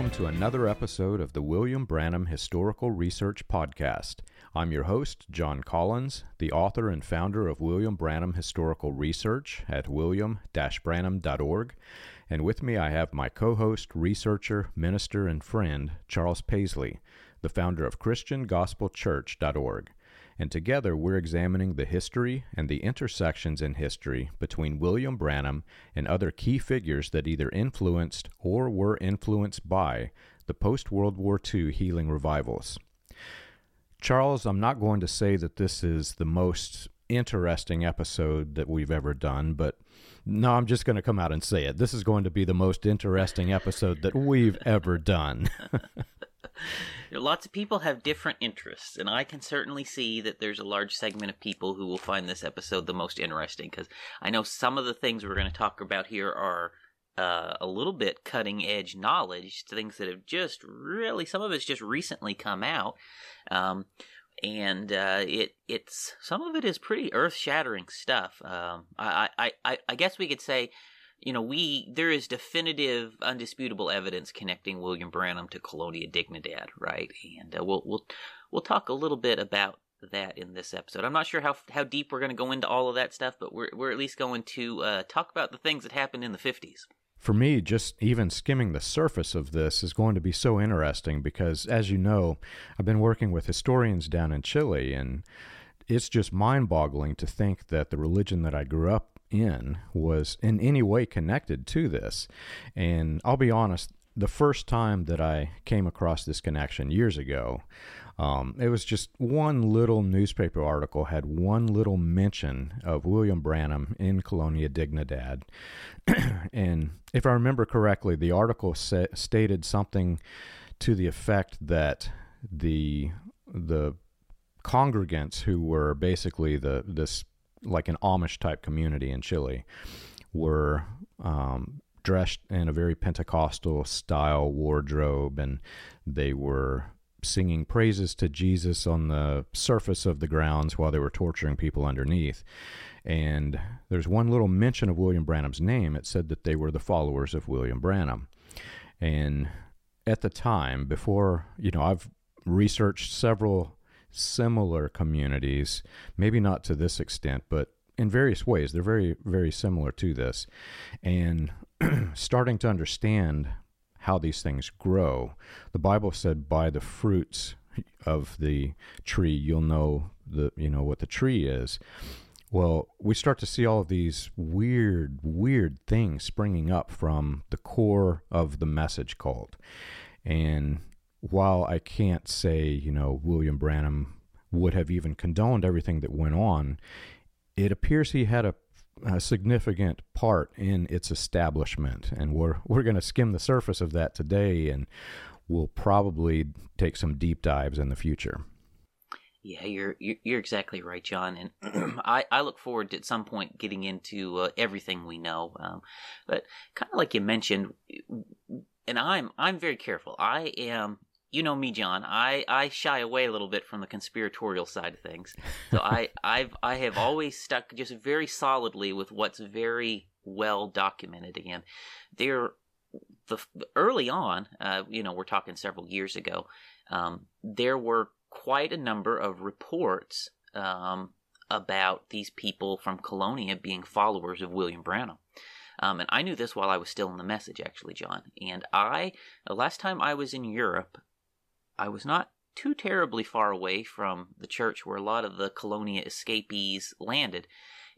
Welcome to another episode of the William Branham Historical Research Podcast. I'm your host, John Collins, the author and founder of William Branham Historical Research at william branham.org. And with me, I have my co host, researcher, minister, and friend, Charles Paisley, the founder of ChristianGospelChurch.org and together we're examining the history and the intersections in history between William Branham and other key figures that either influenced or were influenced by the post World War II healing revivals. Charles, I'm not going to say that this is the most interesting episode that we've ever done, but no, I'm just going to come out and say it. This is going to be the most interesting episode that we've ever done. lots of people have different interests, and I can certainly see that there's a large segment of people who will find this episode the most interesting because I know some of the things we're going to talk about here are uh, a little bit cutting edge knowledge, things that have just really, some of it's just recently come out. Um, and uh, it it's some of it is pretty earth shattering stuff. Um, I, I, I, I guess we could say you know, we there is definitive, undisputable evidence connecting William Branham to Colonia Dignidad, right? And uh, we'll we'll we'll talk a little bit about that in this episode. I'm not sure how how deep we're going to go into all of that stuff, but we're we're at least going to uh, talk about the things that happened in the 50s. For me, just even skimming the surface of this is going to be so interesting because, as you know, I've been working with historians down in Chile, and it's just mind boggling to think that the religion that I grew up in was in any way connected to this. And I'll be honest, the first time that I came across this connection years ago, um, it was just one little newspaper article had one little mention of William Branham in Colonia Dignidad. and if I remember correctly, the article sa- stated something to the effect that the the congregants who were basically the this like an Amish type community in Chile, were um, dressed in a very Pentecostal style wardrobe, and they were singing praises to Jesus on the surface of the grounds while they were torturing people underneath. And there's one little mention of William Branham's name. It said that they were the followers of William Branham. And at the time, before, you know, I've researched several similar communities, maybe not to this extent, but in various ways. They're very, very similar to this. And starting to understand how these things grow. The Bible said, by the fruits of the tree, you'll know the, you know, what the tree is. Well, we start to see all of these weird, weird things springing up from the core of the message cult. And while I can't say, you know, William Branham would have even condoned everything that went on, it appears he had a, a significant part in its establishment. And we're, we're going to skim the surface of that today, and we'll probably take some deep dives in the future. Yeah, you're you're exactly right, John, and I, I look forward to at some point getting into uh, everything we know. Um, but kind of like you mentioned, and I'm I'm very careful. I am you know me, John. I, I shy away a little bit from the conspiratorial side of things. So I I've I have always stuck just very solidly with what's very well documented. Again, there the early on, uh, you know, we're talking several years ago. Um, there were quite a number of reports um, about these people from Colonia being followers of William Branham. Um, and I knew this while I was still in the message, actually, John. And I, the last time I was in Europe, I was not too terribly far away from the church where a lot of the Colonia escapees landed.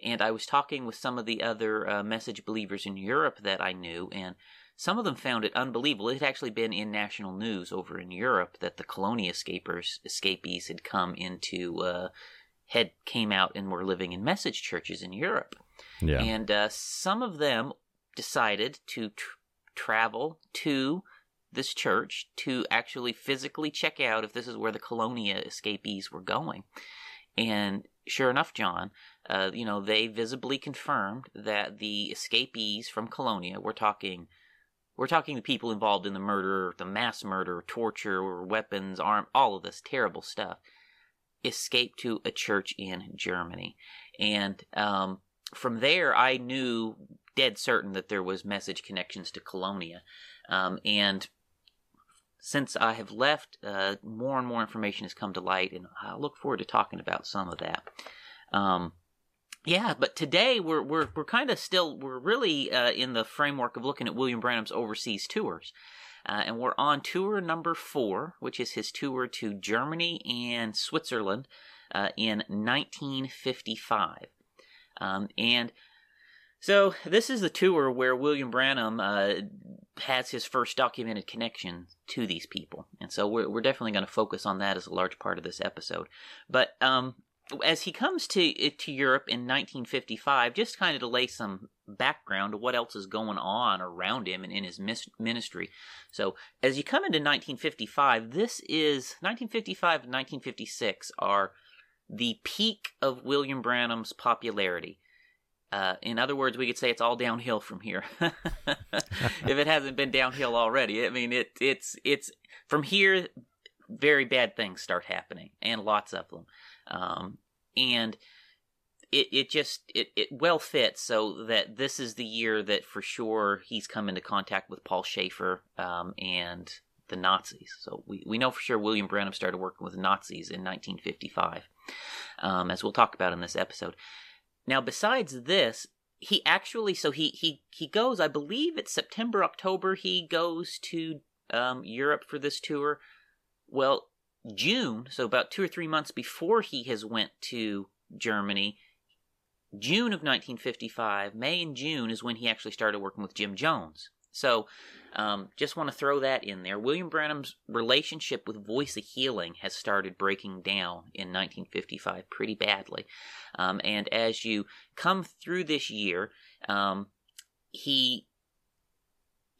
And I was talking with some of the other uh, message believers in Europe that I knew, and some of them found it unbelievable. It had actually been in national news over in Europe that the Colonia escapers, escapees had come into, uh, had came out and were living in message churches in Europe. Yeah. And uh, some of them decided to tr- travel to this church to actually physically check out if this is where the Colonia escapees were going. And sure enough, John, uh, you know, they visibly confirmed that the escapees from Colonia, we're talking, we're talking the people involved in the murder, the mass murder, torture, weapons, arm, all of this terrible stuff, escaped to a church in Germany. And um, from there, I knew dead certain that there was message connections to Colonia. Um, and since I have left, uh, more and more information has come to light, and I look forward to talking about some of that. Um, yeah, but today we're we're we're kind of still we're really uh, in the framework of looking at William Branham's overseas tours, uh, and we're on tour number four, which is his tour to Germany and Switzerland uh, in 1955, um, and so this is the tour where William Branham uh, has his first documented connection to these people, and so we're we're definitely going to focus on that as a large part of this episode. But um, as he comes to to Europe in 1955, just kind of to lay some background to what else is going on around him and in his ministry. So, as you come into 1955, this is 1955 and 1956 are the peak of William Branham's popularity. Uh, in other words, we could say it's all downhill from here. if it hasn't been downhill already, I mean, it it's it's from here. Very bad things start happening, and lots of them. Um, and it, it just it, it well fits so that this is the year that for sure he's come into contact with Paul Schafer um, and the Nazis. So we, we know for sure William Branham started working with Nazis in 1955, um, as we'll talk about in this episode. Now, besides this, he actually so he he he goes. I believe it's September October. He goes to um, Europe for this tour. Well, June, so about two or three months before he has went to Germany, June of 1955, May and June is when he actually started working with Jim Jones. So, um, just want to throw that in there. William Branham's relationship with Voice of Healing has started breaking down in 1955 pretty badly. Um, and as you come through this year, um, he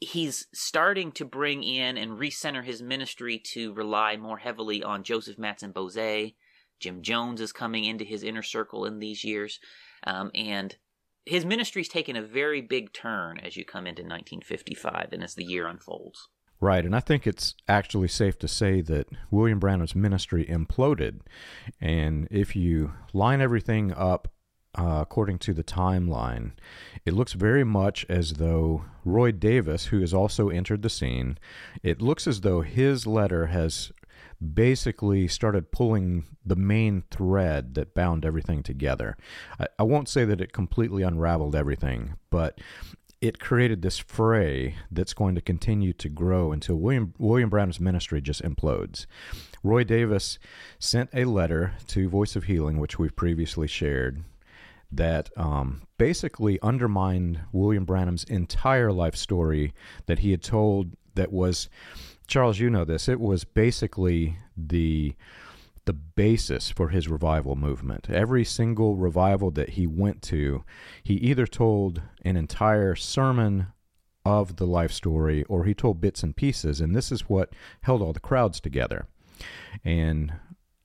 he's starting to bring in and recenter his ministry to rely more heavily on Joseph Mattsson-Boze. Jim Jones is coming into his inner circle in these years. Um, and his ministry's taken a very big turn as you come into 1955 and as the year unfolds. Right, and I think it's actually safe to say that William Branham's ministry imploded. And if you line everything up uh, according to the timeline, it looks very much as though Roy Davis, who has also entered the scene, it looks as though his letter has basically started pulling the main thread that bound everything together. I, I won't say that it completely unraveled everything, but it created this fray that's going to continue to grow until William William Branham's ministry just implodes. Roy Davis sent a letter to Voice of Healing, which we've previously shared, that um, basically undermined William Branham's entire life story that he had told. That was, Charles, you know this. It was basically the the basis for his revival movement. Every single revival that he went to, he either told an entire sermon of the life story or he told bits and pieces, and this is what held all the crowds together. And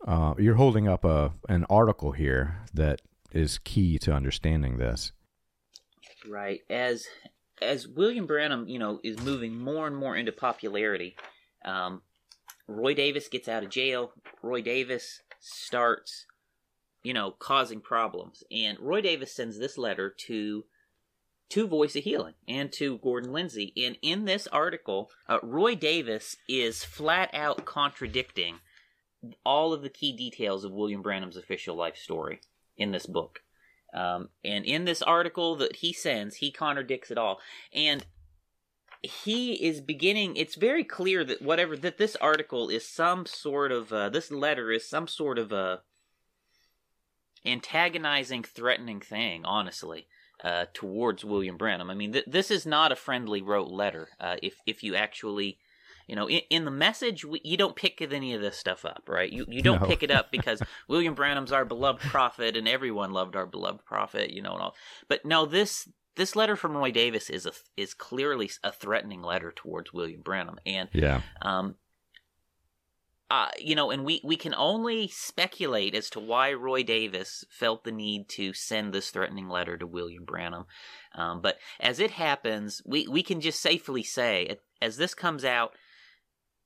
uh, you're holding up a an article here that is key to understanding this. Right. As as William Branham, you know, is moving more and more into popularity, um, Roy Davis gets out of jail. Roy Davis starts, you know, causing problems, and Roy Davis sends this letter to to Voice of Healing and to Gordon Lindsay. And in this article, uh, Roy Davis is flat out contradicting all of the key details of William Branham's official life story in this book. Um, and in this article that he sends, he contradicts it all. And he is beginning it's very clear that whatever that this article is some sort of uh, this letter is some sort of a antagonizing threatening thing honestly uh, towards william branham i mean th- this is not a friendly wrote letter uh, if if you actually you know, in, in the message, we, you don't pick any of this stuff up, right? You you don't no. pick it up because William Branham's our beloved prophet, and everyone loved our beloved prophet, you know, and all. But no, this this letter from Roy Davis is a is clearly a threatening letter towards William Branham, and yeah, um, uh, you know, and we, we can only speculate as to why Roy Davis felt the need to send this threatening letter to William Branham. Um, but as it happens, we, we can just safely say, as this comes out,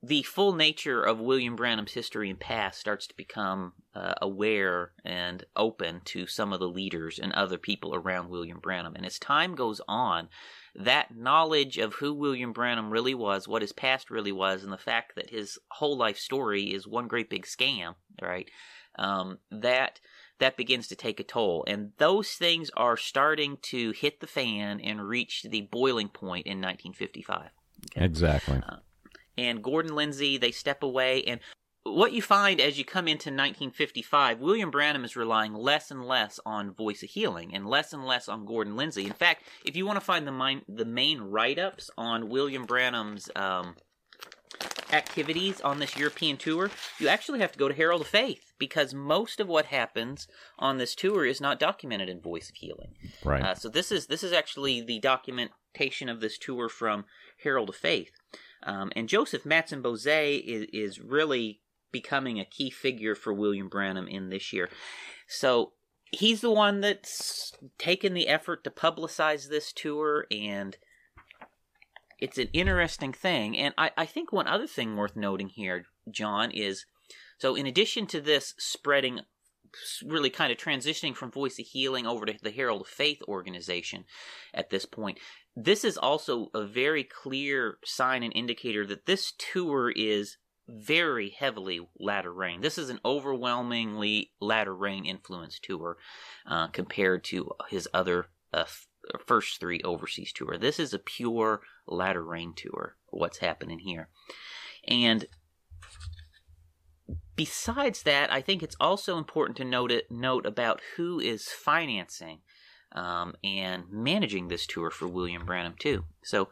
the full nature of William Branham's history and past starts to become uh, aware and open to some of the leaders and other people around William Branham. And as time goes on, that knowledge of who William Branham really was, what his past really was, and the fact that his whole life story is one great big scam, right? Um, that that begins to take a toll, and those things are starting to hit the fan and reach the boiling point in 1955. Okay? Exactly. Uh, and Gordon Lindsay, they step away, and what you find as you come into 1955, William Branham is relying less and less on Voice of Healing and less and less on Gordon Lindsay. In fact, if you want to find the main, the main write ups on William Branham's um, activities on this European tour, you actually have to go to Herald of Faith because most of what happens on this tour is not documented in Voice of Healing. Right. Uh, so this is this is actually the documentation of this tour from Herald of Faith. Um, and Joseph Mattsson-Boze is, is really becoming a key figure for William Branham in this year. So he's the one that's taken the effort to publicize this tour, and it's an interesting thing. And I, I think one other thing worth noting here, John, is so in addition to this spreading really kind of transitioning from Voice of Healing over to the Herald of Faith organization at this point. This is also a very clear sign and indicator that this tour is very heavily latter rain. This is an overwhelmingly latter rain influence tour uh, compared to his other uh, f- first three overseas tour. This is a pure latter rain tour. What's happening here, and besides that, I think it's also important to note it, note about who is financing um, and managing this tour for William Branham too. So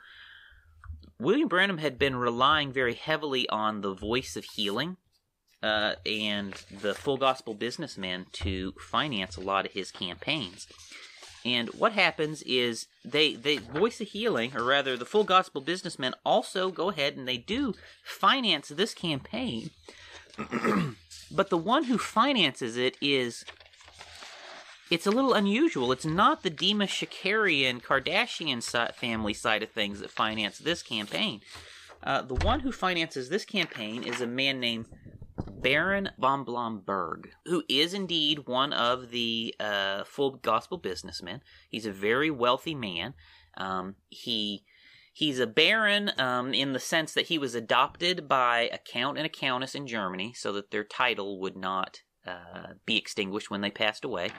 William Branham had been relying very heavily on the voice of healing uh, and the full gospel businessman to finance a lot of his campaigns. And what happens is they they voice of healing, or rather, the full gospel businessmen also go ahead and they do finance this campaign. but the one who finances it is it's a little unusual. It's not the Demos Shakarian Kardashian family side of things that finance this campaign. Uh, the one who finances this campaign is a man named Baron von Blomberg, who is indeed one of the uh, full gospel businessmen. He's a very wealthy man. Um, he he's a baron um, in the sense that he was adopted by a count and a countess in Germany, so that their title would not uh, be extinguished when they passed away.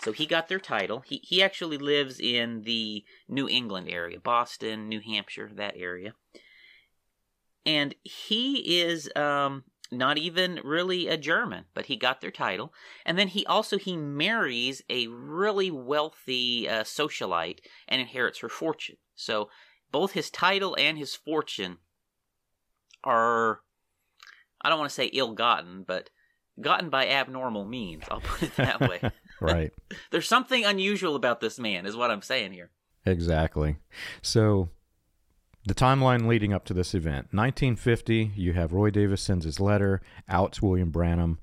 So he got their title. He he actually lives in the New England area, Boston, New Hampshire, that area. And he is um, not even really a German, but he got their title. And then he also he marries a really wealthy uh, socialite and inherits her fortune. So both his title and his fortune are I don't want to say ill-gotten, but gotten by abnormal means. I'll put it that way. right. There's something unusual about this man, is what I'm saying here. Exactly. So, the timeline leading up to this event 1950, you have Roy Davis sends his letter out to William Branham.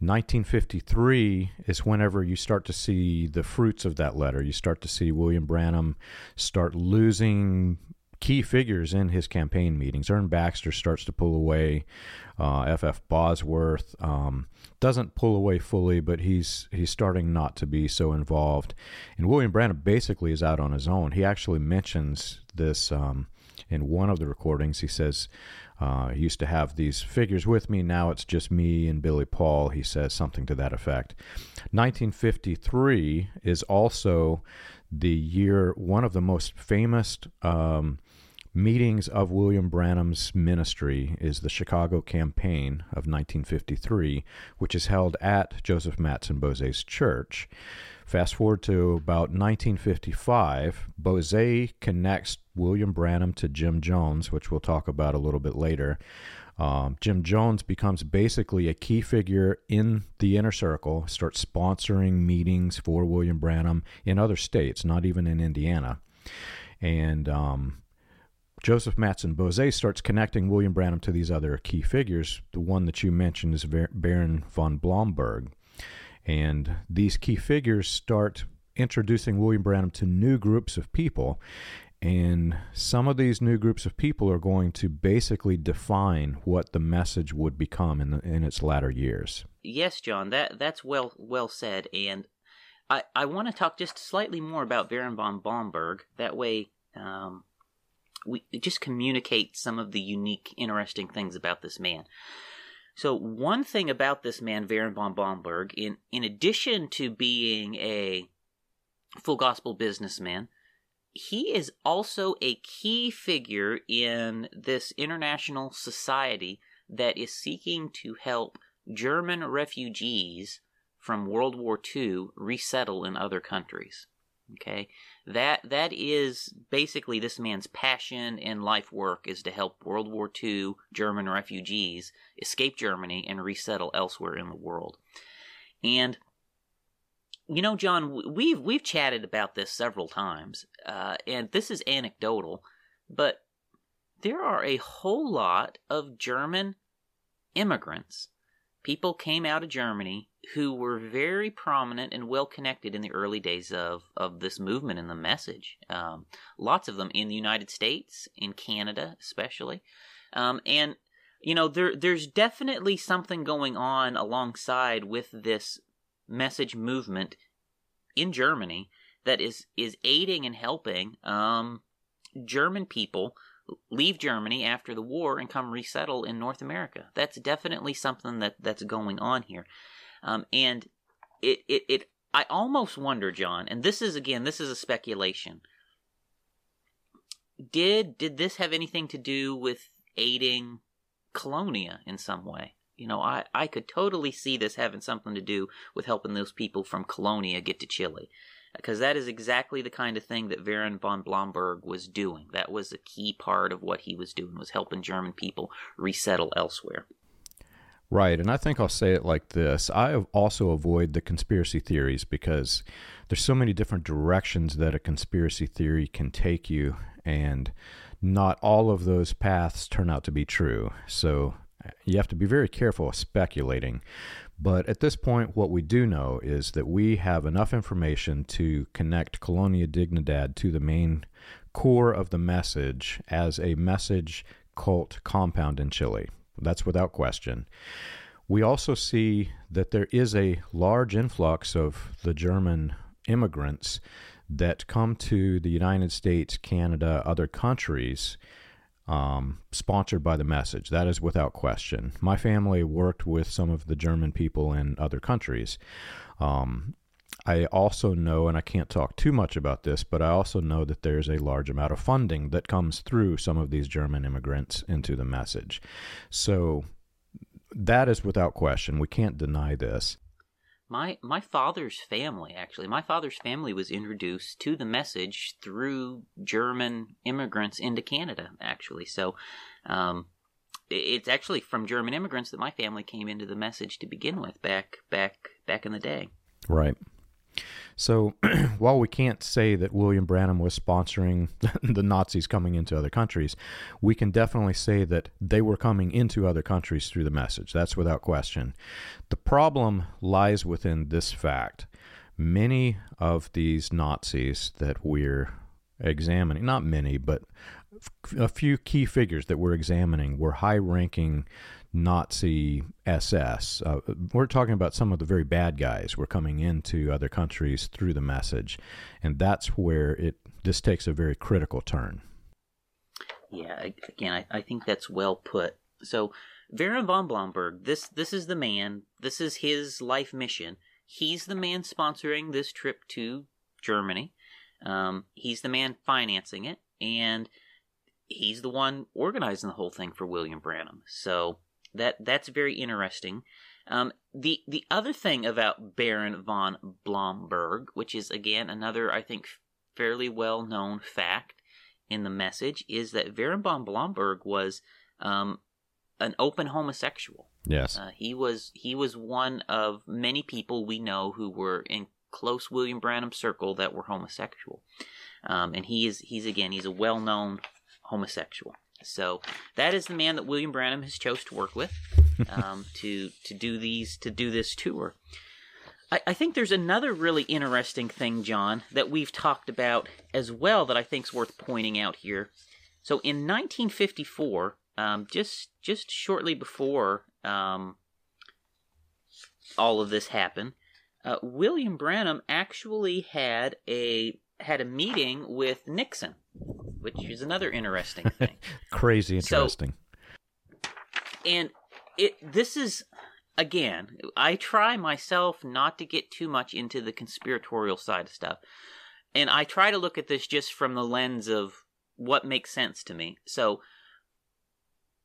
1953 is whenever you start to see the fruits of that letter. You start to see William Branham start losing key figures in his campaign meetings. Ern Baxter starts to pull away. Uh, F.F. Bosworth um, doesn't pull away fully, but he's he's starting not to be so involved. And William Branham basically is out on his own. He actually mentions this um, in one of the recordings. He says, uh, he used to have these figures with me. Now it's just me and Billy Paul. He says something to that effect. 1953 is also the year, one of the most famous um, meetings of William Branham's ministry is the Chicago Campaign of 1953, which is held at Joseph Mattsson-Boze's church. Fast forward to about 1955, Boze connects William Branham to Jim Jones, which we'll talk about a little bit later. Um, Jim Jones becomes basically a key figure in the inner circle, starts sponsoring meetings for William Branham in other states, not even in Indiana. And um, Joseph Mattsson-Boze starts connecting William Branham to these other key figures. The one that you mentioned is Baron von Blomberg. And these key figures start introducing William Branham to new groups of people. And some of these new groups of people are going to basically define what the message would become in, the, in its latter years. Yes, John, that that's well well said. And I, I want to talk just slightly more about Baron von Blomberg. That way, um, we just communicate some of the unique, interesting things about this man. So one thing about this man, Baron von Blomberg, in in addition to being a full gospel businessman, he is also a key figure in this international society that is seeking to help German refugees from World War II resettle in other countries. Okay, that that is basically this man's passion and life work is to help World War II German refugees escape Germany and resettle elsewhere in the world. And you know, John, we've we've chatted about this several times, uh, and this is anecdotal, but there are a whole lot of German immigrants people came out of Germany who were very prominent and well connected in the early days of, of this movement and the message. Um, lots of them in the United States, in Canada especially. Um, and, you know, there there's definitely something going on alongside with this message movement in Germany that is, is aiding and helping um, German people leave Germany after the war and come resettle in North America. That's definitely something that that's going on here, um, and it, it it I almost wonder, John, and this is again this is a speculation. Did did this have anything to do with aiding Colonia in some way? You know, I, I could totally see this having something to do with helping those people from Colonia get to Chile because that is exactly the kind of thing that Baron von Blomberg was doing. That was a key part of what he was doing was helping German people resettle elsewhere. Right, and I think I'll say it like this. I also avoid the conspiracy theories because there's so many different directions that a conspiracy theory can take you and not all of those paths turn out to be true. So uh, you have to be very careful speculating. But at this point, what we do know is that we have enough information to connect Colonia Dignidad to the main core of the message as a message cult compound in Chile. That's without question. We also see that there is a large influx of the German immigrants that come to the United States, Canada, other countries um, sponsored by the message. That is without question. My family worked with some of the German people in other countries. Um, I also know, and I can't talk too much about this, but I also know that there's a large amount of funding that comes through some of these German immigrants into the message. So that is without question. We can't deny this my my father's family actually my father's family was introduced to the message through german immigrants into canada actually. So um, it's actually from german immigrants that my family came into the message to begin with back back back in the day. Right so while we can't say that William Branham was sponsoring the Nazis coming into other countries, we can definitely say that they were coming into other countries through the message. That's without question. The problem lies within this fact. Many of these Nazis that we're examining, not many, but a few key figures that we're examining were high ranking Nazi SS. Uh, we're talking about some of the very bad guys were coming into other countries through the message, and that's where it this takes a very critical turn. Yeah, again, I, I think that's well put. So, Baron von Blomberg, this this is the man. This is his life mission. He's the man sponsoring this trip to Germany. Um, he's the man financing it, and he's the one organizing the whole thing for William Branham. So that that's very interesting. Um, the the other thing about Baron von Blomberg, which is again another I think fairly well known fact in the message, is that Baron von Blomberg was um, an open homosexual. Yes, uh, he was he was one of many people we know who were in close William Branham circle that were homosexual, um, and he is he's again he's a well known homosexual. So that is the man that William Branham has chose to work with um, to to do these to do this tour. I, I think there's another really interesting thing, John, that we've talked about as well that I think is worth pointing out here. So in 1954, um, just just shortly before um, all of this happened, uh, William Branham actually had a had a meeting with Nixon, which is another interesting thing. Crazy interesting. So, and it this is again, I try myself not to get too much into the conspiratorial side of stuff. And I try to look at this just from the lens of what makes sense to me. So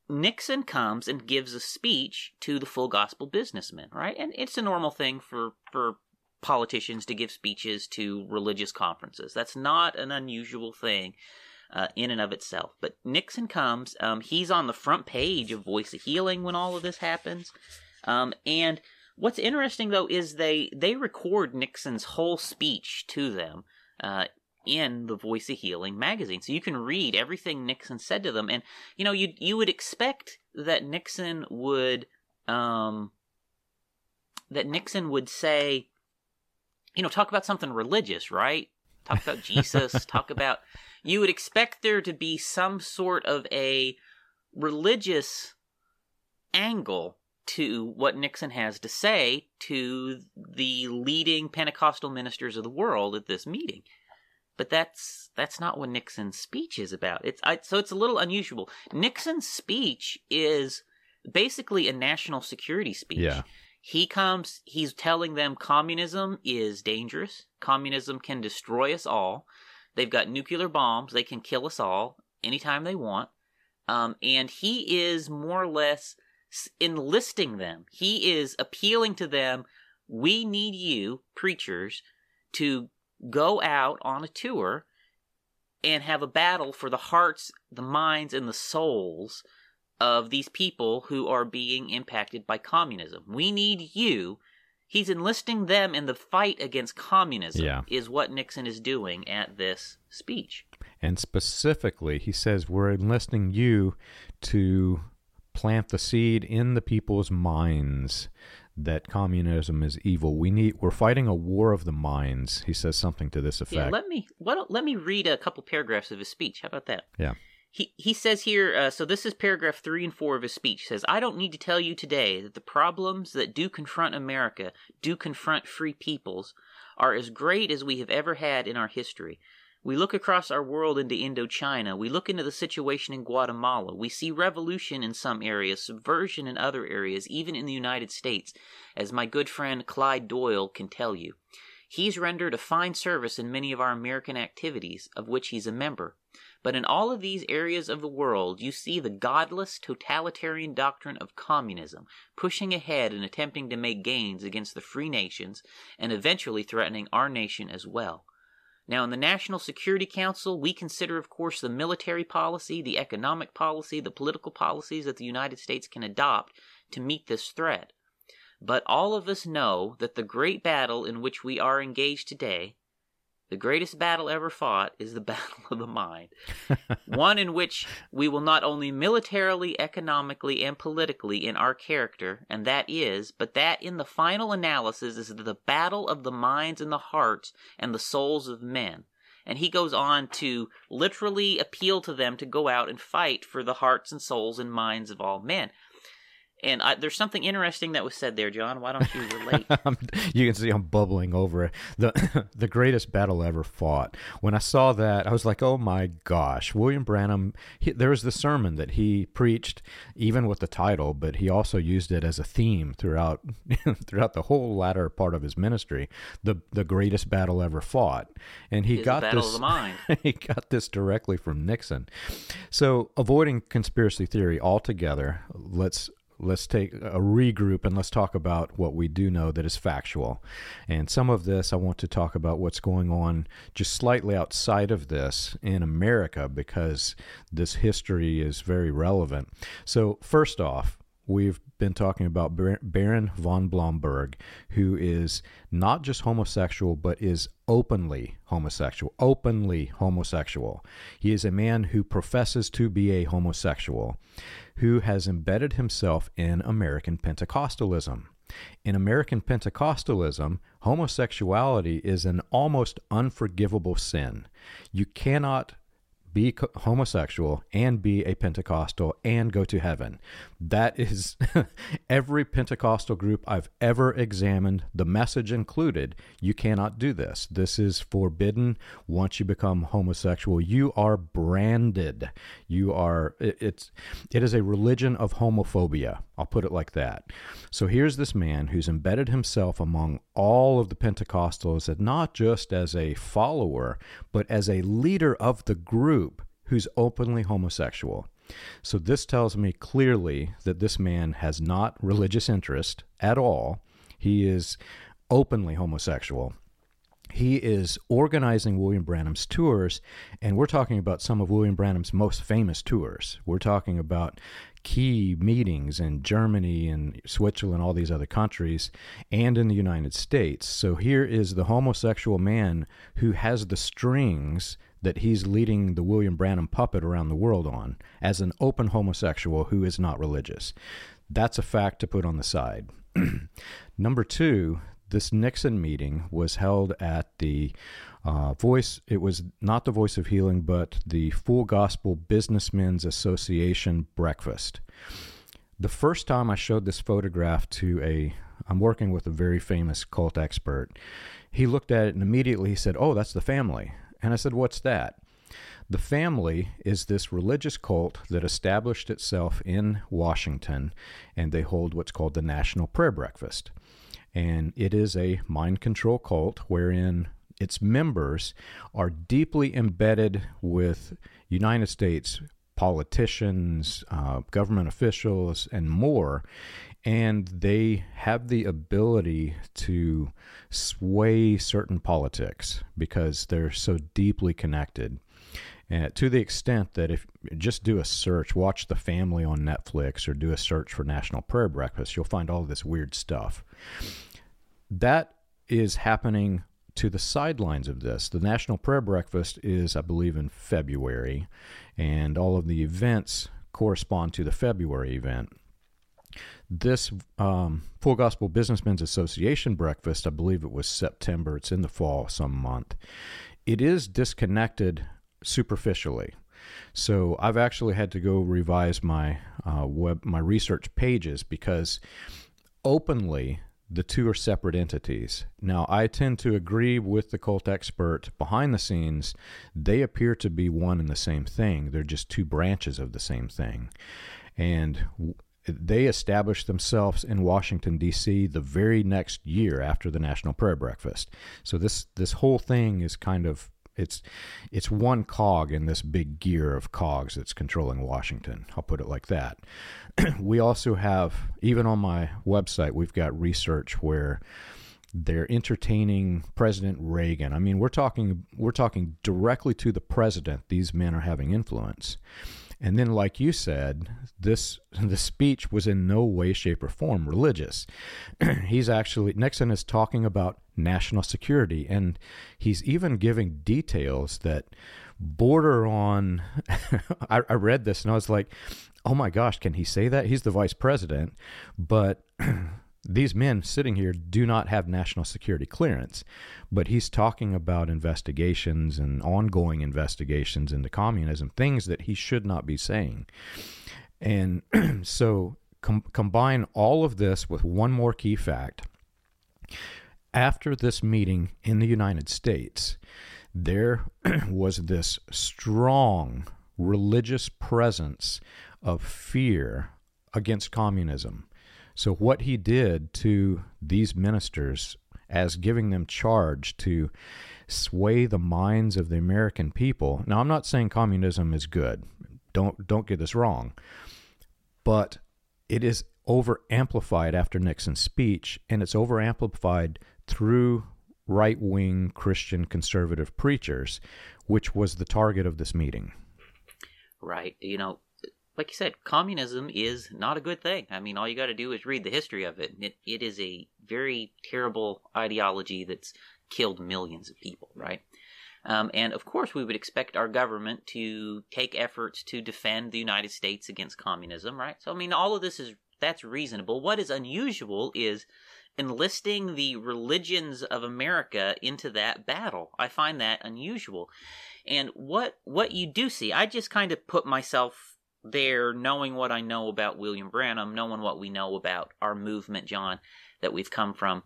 Nixon comes and gives a speech to the full gospel businessmen, right? And it's a normal thing for for politicians to give speeches to religious conferences. That's not an unusual thing uh, in and of itself. But Nixon comes. Um, he's on the front page of Voice of Healing when all of this happens. Um, and what's interesting though is they they record Nixon's whole speech to them uh, in the Voice of Healing magazine, so you can read everything Nixon said to them. And you know, you you would expect that Nixon would um, that Nixon would say, you know, talk about something religious, right? Talk about Jesus. talk about. You would expect there to be some sort of a religious angle to what Nixon has to say to the leading Pentecostal ministers of the world at this meeting. But that's that's not what Nixon's speech is about. It's I, so it's a little unusual. Nixon's speech is basically a national security speech. Yeah. He comes he's telling them communism is dangerous. Communism can destroy us all. They've got nuclear bombs. They can kill us all anytime they want. Um, and he is more or less enlisting them. He is appealing to them. We need you, preachers, to go out on a tour and have a battle for the hearts, the minds, and the souls of these people who are being impacted by communism. We need you. He's enlisting them in the fight against communism, yeah. is what Nixon is doing at this speech. And specifically, he says, We're enlisting you to plant the seed in the people's minds that communism is evil. We need we're fighting a war of the minds. He says something to this effect. Yeah, let me what, let me read a couple paragraphs of his speech. How about that? Yeah. He he says here uh, so this is paragraph 3 and 4 of his speech. He says, "I don't need to tell you today that the problems that do confront America, do confront free peoples, are as great as we have ever had in our history." We look across our world into Indochina. We look into the situation in Guatemala. We see revolution in some areas, subversion in other areas, even in the United States, as my good friend Clyde Doyle can tell you. He's rendered a fine service in many of our American activities, of which he's a member. But in all of these areas of the world, you see the godless, totalitarian doctrine of communism pushing ahead and attempting to make gains against the free nations and eventually threatening our nation as well. Now, in the National Security Council, we consider, of course, the military policy, the economic policy, the political policies that the United States can adopt to meet this threat. But all of us know that the great battle in which we are engaged today the greatest battle ever fought is the battle of the mind. One in which we will not only militarily, economically, and politically in our character, and that is, but that in the final analysis is the battle of the minds and the hearts and the souls of men. And he goes on to literally appeal to them to go out and fight for the hearts and souls and minds of all men. And I, there's something interesting that was said there, John. Why don't you relate? you can see I'm bubbling over the the greatest battle ever fought. When I saw that, I was like, "Oh my gosh!" William Branham. He, there was the sermon that he preached, even with the title, but he also used it as a theme throughout throughout the whole latter part of his ministry. The the greatest battle ever fought, and he got this. he got this directly from Nixon. So, avoiding conspiracy theory altogether, let's let's take a regroup and let's talk about what we do know that is factual. And some of this, I want to talk about what's going on just slightly outside of this in America because this history is very relevant. So, first off, we've been talking about Baron von Blomberg, who is not just homosexual, but is openly homosexual. Openly homosexual. He is a man who professes to be a homosexual who has embedded himself in American Pentecostalism. In American Pentecostalism, homosexuality is an almost unforgivable sin. You cannot be homosexual and be a Pentecostal and go to heaven. That is every Pentecostal group I've ever examined, the message included. You cannot do this. This is forbidden once you become homosexual. You are branded. You are it, it's it is a religion of homophobia. I'll put it like that. So here's this man who's embedded himself among all of the Pentecostals and not just as a follower, but as a leader of the group who's openly homosexual. So this tells me clearly that this man has not religious interest at all. He is openly homosexual. He is organizing William Branham's tours, and we're talking about some of William Branham's most famous tours. We're talking about key meetings in Germany and Switzerland, all these other countries, and in the United States. So here is the homosexual man who has the strings that he's leading the William Branham puppet around the world on as an open homosexual who is not religious. That's a fact to put on the side. Number two, this Nixon meeting was held at the uh, voice. It was not the Voice of Healing, but the Full Gospel Businessmen's Association breakfast. The first time I showed this photograph to a, I'm working with a very famous cult expert. He looked at it and immediately he said, "Oh, that's the family." And I said, What's that? The family is this religious cult that established itself in Washington, and they hold what's called the National Prayer Breakfast. And it is a mind control cult wherein its members are deeply embedded with United States politicians, uh, government officials, and more. And they have the ability to sway certain politics because they're so deeply connected. To the extent that if just do a search, watch The Family on Netflix or do a search for National Prayer Breakfast, you'll find all this weird stuff. That is happening to the sidelines of this. The National Prayer Breakfast is, I believe, in February, and all of the events correspond to the February event. This um, Full Gospel Businessmen's Association breakfast, I believe it was September, it's in the fall some month. It is disconnected superficially. So I've actually had to go revise my uh, web my research pages because openly the two are separate entities. Now, I tend to agree with the cult expert behind the scenes. They appear to be one and the same thing. They're just two branches of the same thing. And they established themselves in Washington D.C. the very next year after the National Prayer Breakfast. So this this whole thing is kind of it's it's one cog in this big gear of cogs that's controlling Washington. I'll put it like that. we also have even on my website we've got research where they're entertaining President Reagan. I mean, we're talking we're talking directly to the president. These men are having influence. And then, like you said, this the speech was in no way, shape, or form religious. he's actually Nixon is talking about national security, and he's even giving details that border on. I, I read this and I was like, "Oh my gosh, can he say that? He's the vice president, but." these men sitting here do not have national security clearance, but he's talking about investigations and ongoing investigations into communism, things that he should not be saying. And so com- combine all of this with one more key fact. After this meeting in the United States, there was this strong religious presence of fear against communism so, what he did to these ministers as giving them charge to sway the minds of the American people. Now, I'm not saying communism is good. Don't don't get this wrong. But it is over amplified after Nixon's speech, and it's over amplified through right wing Christian conservative preachers, which was the target of this meeting. Right. You know, like you said, communism is not a good thing. I mean, all you got to do is read the history of it. it. It is a very terrible ideology that's killed millions of people, right? Um, and of course, we would expect our government to take efforts to defend the United States against communism, right? So, I mean, all of this is that's reasonable. What is unusual is enlisting the religions of America into that battle. I find that unusual. And what what you do see, I just kind of put myself there knowing what I know about William Branham, knowing what we know about our movement, John, that we've come from.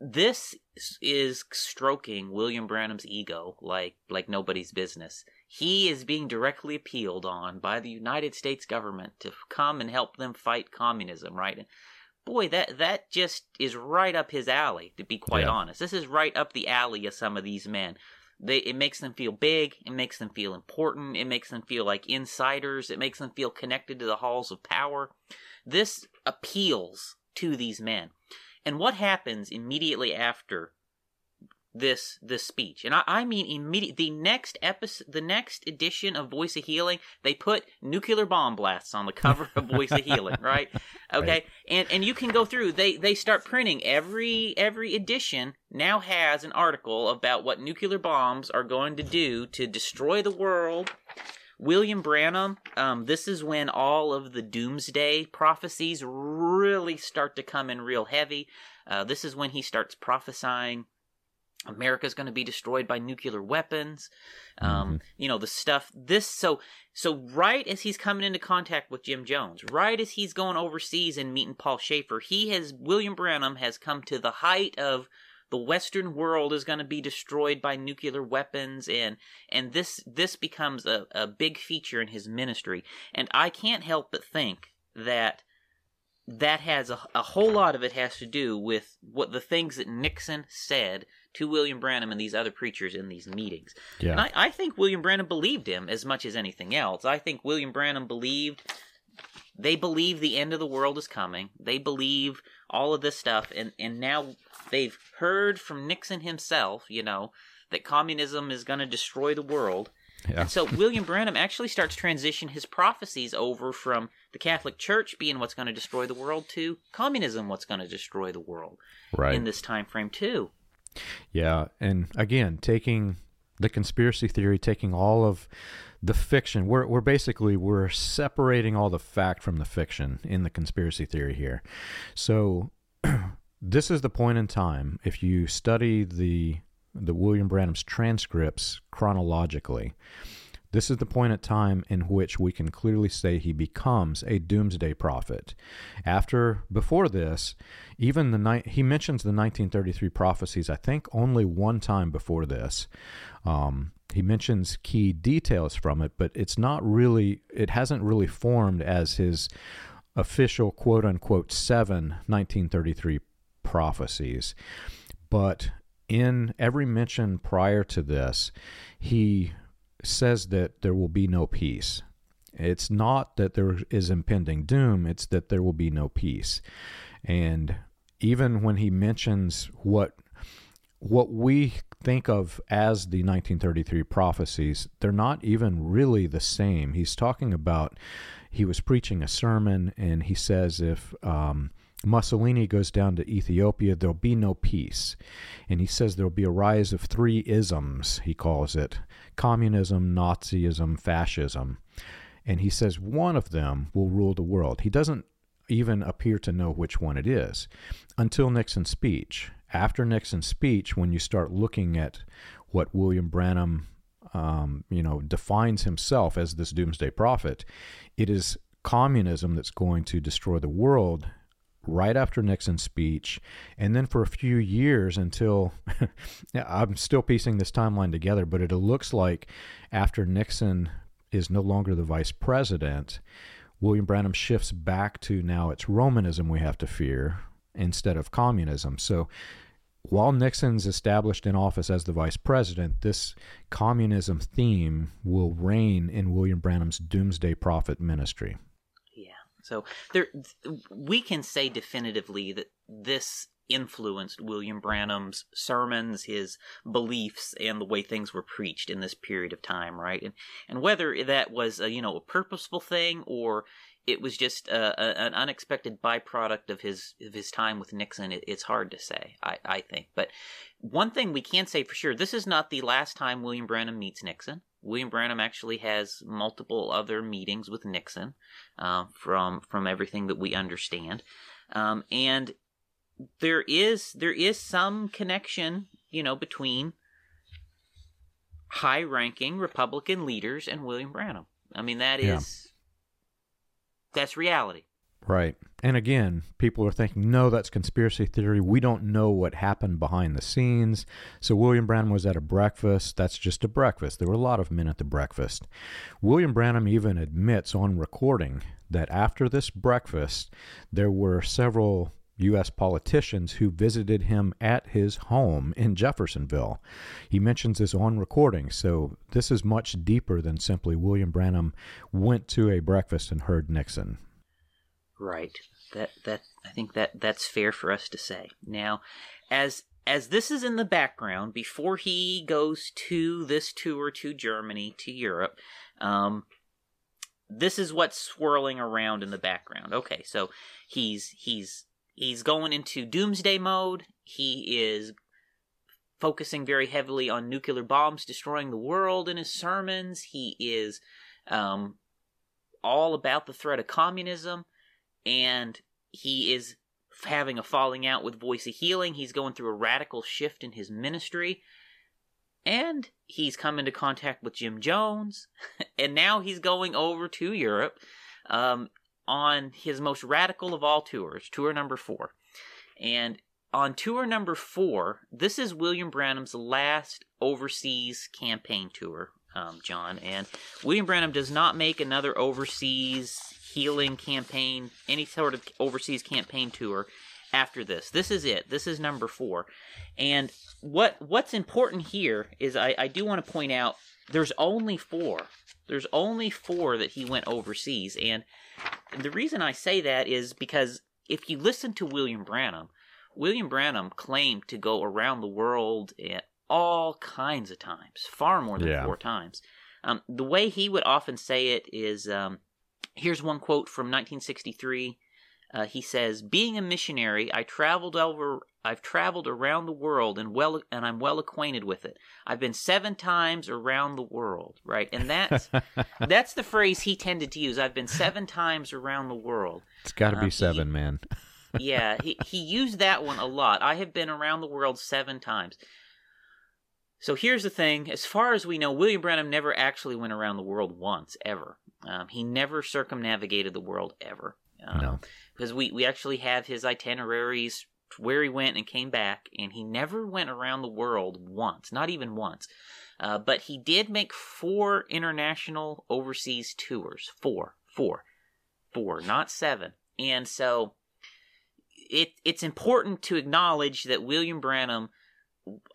This is stroking William Branham's ego like like nobody's business. He is being directly appealed on by the United States government to come and help them fight communism, right? boy, that that just is right up his alley. To be quite yeah. honest, this is right up the alley of some of these men. They, it makes them feel big. It makes them feel important. It makes them feel like insiders. It makes them feel connected to the halls of power. This appeals to these men. And what happens immediately after this this speech and i, I mean immediate the next episode the next edition of voice of healing they put nuclear bomb blasts on the cover of voice of healing right okay right. and and you can go through they they start printing every every edition now has an article about what nuclear bombs are going to do to destroy the world William Branham, um, this is when all of the doomsday prophecies really start to come in real heavy. Uh, this is when he starts prophesying America's going to be destroyed by nuclear weapons. Um, mm-hmm. You know, the stuff, this, so, so right as he's coming into contact with Jim Jones, right as he's going overseas and meeting Paul Schafer, he has, William Branham has come to the height of the Western world is going to be destroyed by nuclear weapons and, and this, this becomes a, a big feature in his ministry. And I can't help but think that that has a, a whole lot of it has to do with what the things that Nixon said to William Branham and these other preachers in these meetings. Yeah. And I, I think William Branham believed him as much as anything else. I think William Branham believed they believe the end of the world is coming. They believe all of this stuff and, and now they've heard from Nixon himself, you know, that communism is going to destroy the world. Yeah. And so William Branham actually starts transition his prophecies over from the Catholic Church being what's going to destroy the world to communism what's going to destroy the world right. in this time frame too. Yeah, and again, taking the conspiracy theory, taking all of the fiction, we're we're basically we're separating all the fact from the fiction in the conspiracy theory here. So this is the point in time if you study the the William Branham's transcripts chronologically this is the point at time in which we can clearly say he becomes a doomsday prophet. After, before this, even the night he mentions the 1933 prophecies. I think only one time before this. Um, he mentions key details from it, but it's not really. It hasn't really formed as his official quote unquote seven 1933 prophecies. But in every mention prior to this, he says that there will be no peace. It's not that there is impending doom, it's that there will be no peace. And even when he mentions what what we think of as the 1933 prophecies, they're not even really the same. He's talking about he was preaching a sermon, and he says if um, Mussolini goes down to Ethiopia, there'll be no peace. And he says there'll be a rise of three isms, he calls it communism, Nazism, fascism. And he says one of them will rule the world. He doesn't even appear to know which one it is until Nixon's speech. After Nixon's speech, when you start looking at what William Branham, um, you know, defines himself as this doomsday prophet, it is communism that's going to destroy the world right after Nixon's speech, and then for a few years until I'm still piecing this timeline together, but it looks like after Nixon is no longer the vice president, William Branham shifts back to now it's Romanism we have to fear instead of communism. So while Nixon's established in office as the vice president, this communism theme will reign in William Branham's doomsday prophet ministry. So there, we can say definitively that this influenced William Branham's sermons, his beliefs, and the way things were preached in this period of time, right? And and whether that was a, you know a purposeful thing or it was just a, a, an unexpected byproduct of his of his time with Nixon, it, it's hard to say. I I think, but one thing we can say for sure: this is not the last time William Branham meets Nixon. William Branham actually has multiple other meetings with Nixon, uh, from from everything that we understand, um, and there is there is some connection, you know, between high-ranking Republican leaders and William Branham. I mean, that is yeah. that's reality. Right. And again, people are thinking, no, that's conspiracy theory. We don't know what happened behind the scenes. So William Branham was at a breakfast. That's just a breakfast. There were a lot of men at the breakfast. William Branham even admits on recording that after this breakfast, there were several U.S. politicians who visited him at his home in Jeffersonville. He mentions this on recording, so this is much deeper than simply William Branham went to a breakfast and heard Nixon. Right. That that I think that that's fair for us to say. Now, as as this is in the background before he goes to this tour to Germany to Europe, um, this is what's swirling around in the background. Okay, so he's he's he's going into doomsday mode. He is focusing very heavily on nuclear bombs destroying the world in his sermons. He is um, all about the threat of communism and he is having a falling out with Voice of Healing. He's going through a radical shift in his ministry. And he's come into contact with Jim Jones. and now he's going over to Europe um, on his most radical of all tours, tour number four. And on tour number four, this is William Branham's last overseas campaign tour, um, John. And William Branham does not make another overseas healing campaign, any sort of overseas campaign tour after this. This is it. This is number four. And what what's important here is I, I do want to point out there's only four. There's only four that he went overseas. And the reason I say that is because if you listen to William Branham, William Branham claimed to go around the world at all kinds of times, far more than yeah. four times. Um, the way he would often say it is um, Here's one quote from 1963. Uh, he says, "Being a missionary, I traveled over. I've traveled around the world and well, and I'm well acquainted with it. I've been seven times around the world, right? And that's that's the phrase he tended to use. I've been seven times around the world. It's got to be um, seven, he, man. yeah, he he used that one a lot. I have been around the world seven times. So here's the thing: as far as we know, William Branham never actually went around the world once, ever. Um, he never circumnavigated the world ever. Um, no. Because we, we actually have his itineraries where he went and came back, and he never went around the world once, not even once. Uh, but he did make four international overseas tours. Four, four, four, not seven. And so it it's important to acknowledge that William Branham,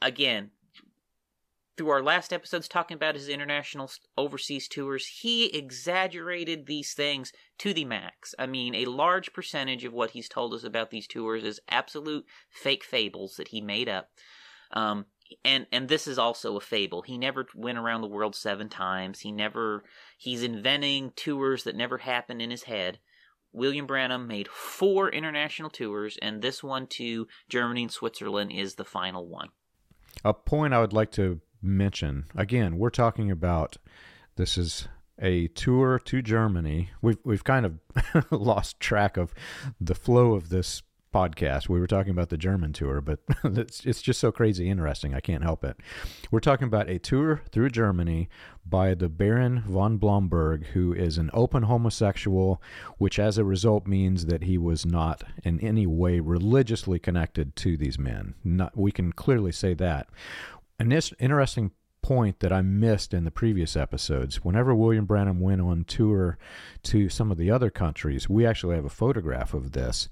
again, through our last episodes talking about his international overseas tours, he exaggerated these things to the max. I mean, a large percentage of what he's told us about these tours is absolute fake fables that he made up. Um, and and this is also a fable. He never went around the world seven times. He never he's inventing tours that never happened in his head. William Branham made four international tours, and this one to Germany and Switzerland is the final one. A point I would like to mention again, we're talking about this is a tour to Germany. We've we've kind of lost track of the flow of this podcast. We were talking about the German tour, but it's it's just so crazy interesting. I can't help it. We're talking about a tour through Germany by the Baron von Blomberg, who is an open homosexual, which as a result means that he was not in any way religiously connected to these men. Not we can clearly say that an interesting point that I missed in the previous episodes. Whenever William Branham went on tour to some of the other countries, we actually have a photograph of this.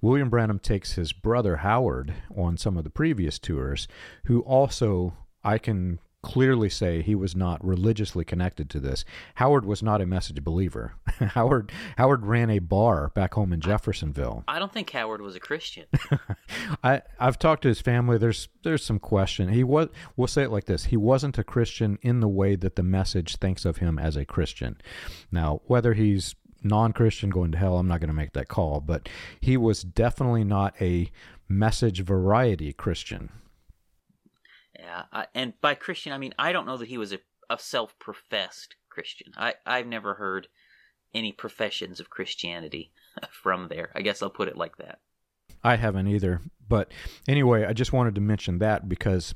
William Branham takes his brother Howard on some of the previous tours, who also I can clearly say he was not religiously connected to this. Howard was not a message believer. Howard Howard ran a bar back home in Jeffersonville. I don't think Howard was a Christian. I I've talked to his family. There's there's some question. He was we'll say it like this. He wasn't a Christian in the way that the message thinks of him as a Christian. Now, whether he's non-Christian going to hell, I'm not going to make that call, but he was definitely not a message variety Christian. Yeah, and by Christian I mean I don't know that he was a, a self-professed Christian. I I've never heard any professions of Christianity from there. I guess I'll put it like that. I haven't either. But anyway, I just wanted to mention that because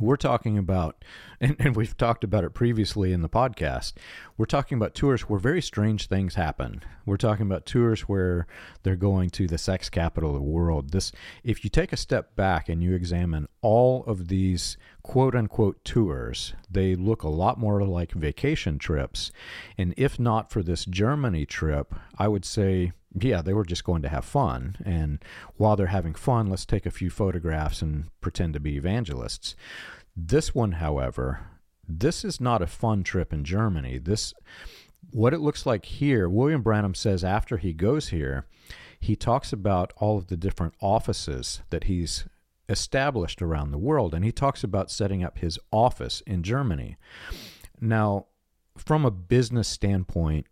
we're talking about, and, and, we've talked about it previously in the podcast, we're talking about tours where very strange things happen. We're talking about tours where they're going to the sex capital of the world. This, if you take a step back and you examine all of these quote unquote tours, they look a lot more like vacation trips. And if not for this Germany trip, I would say yeah, they were just going to have fun. And while they're having fun, let's take a few photographs and pretend to be evangelists. This one, however, this is not a fun trip in Germany. This what it looks like here, William Branham says after he goes here, he talks about all of the different offices that he's established around the world and he talks about setting up his office in Germany. Now, from a business standpoint,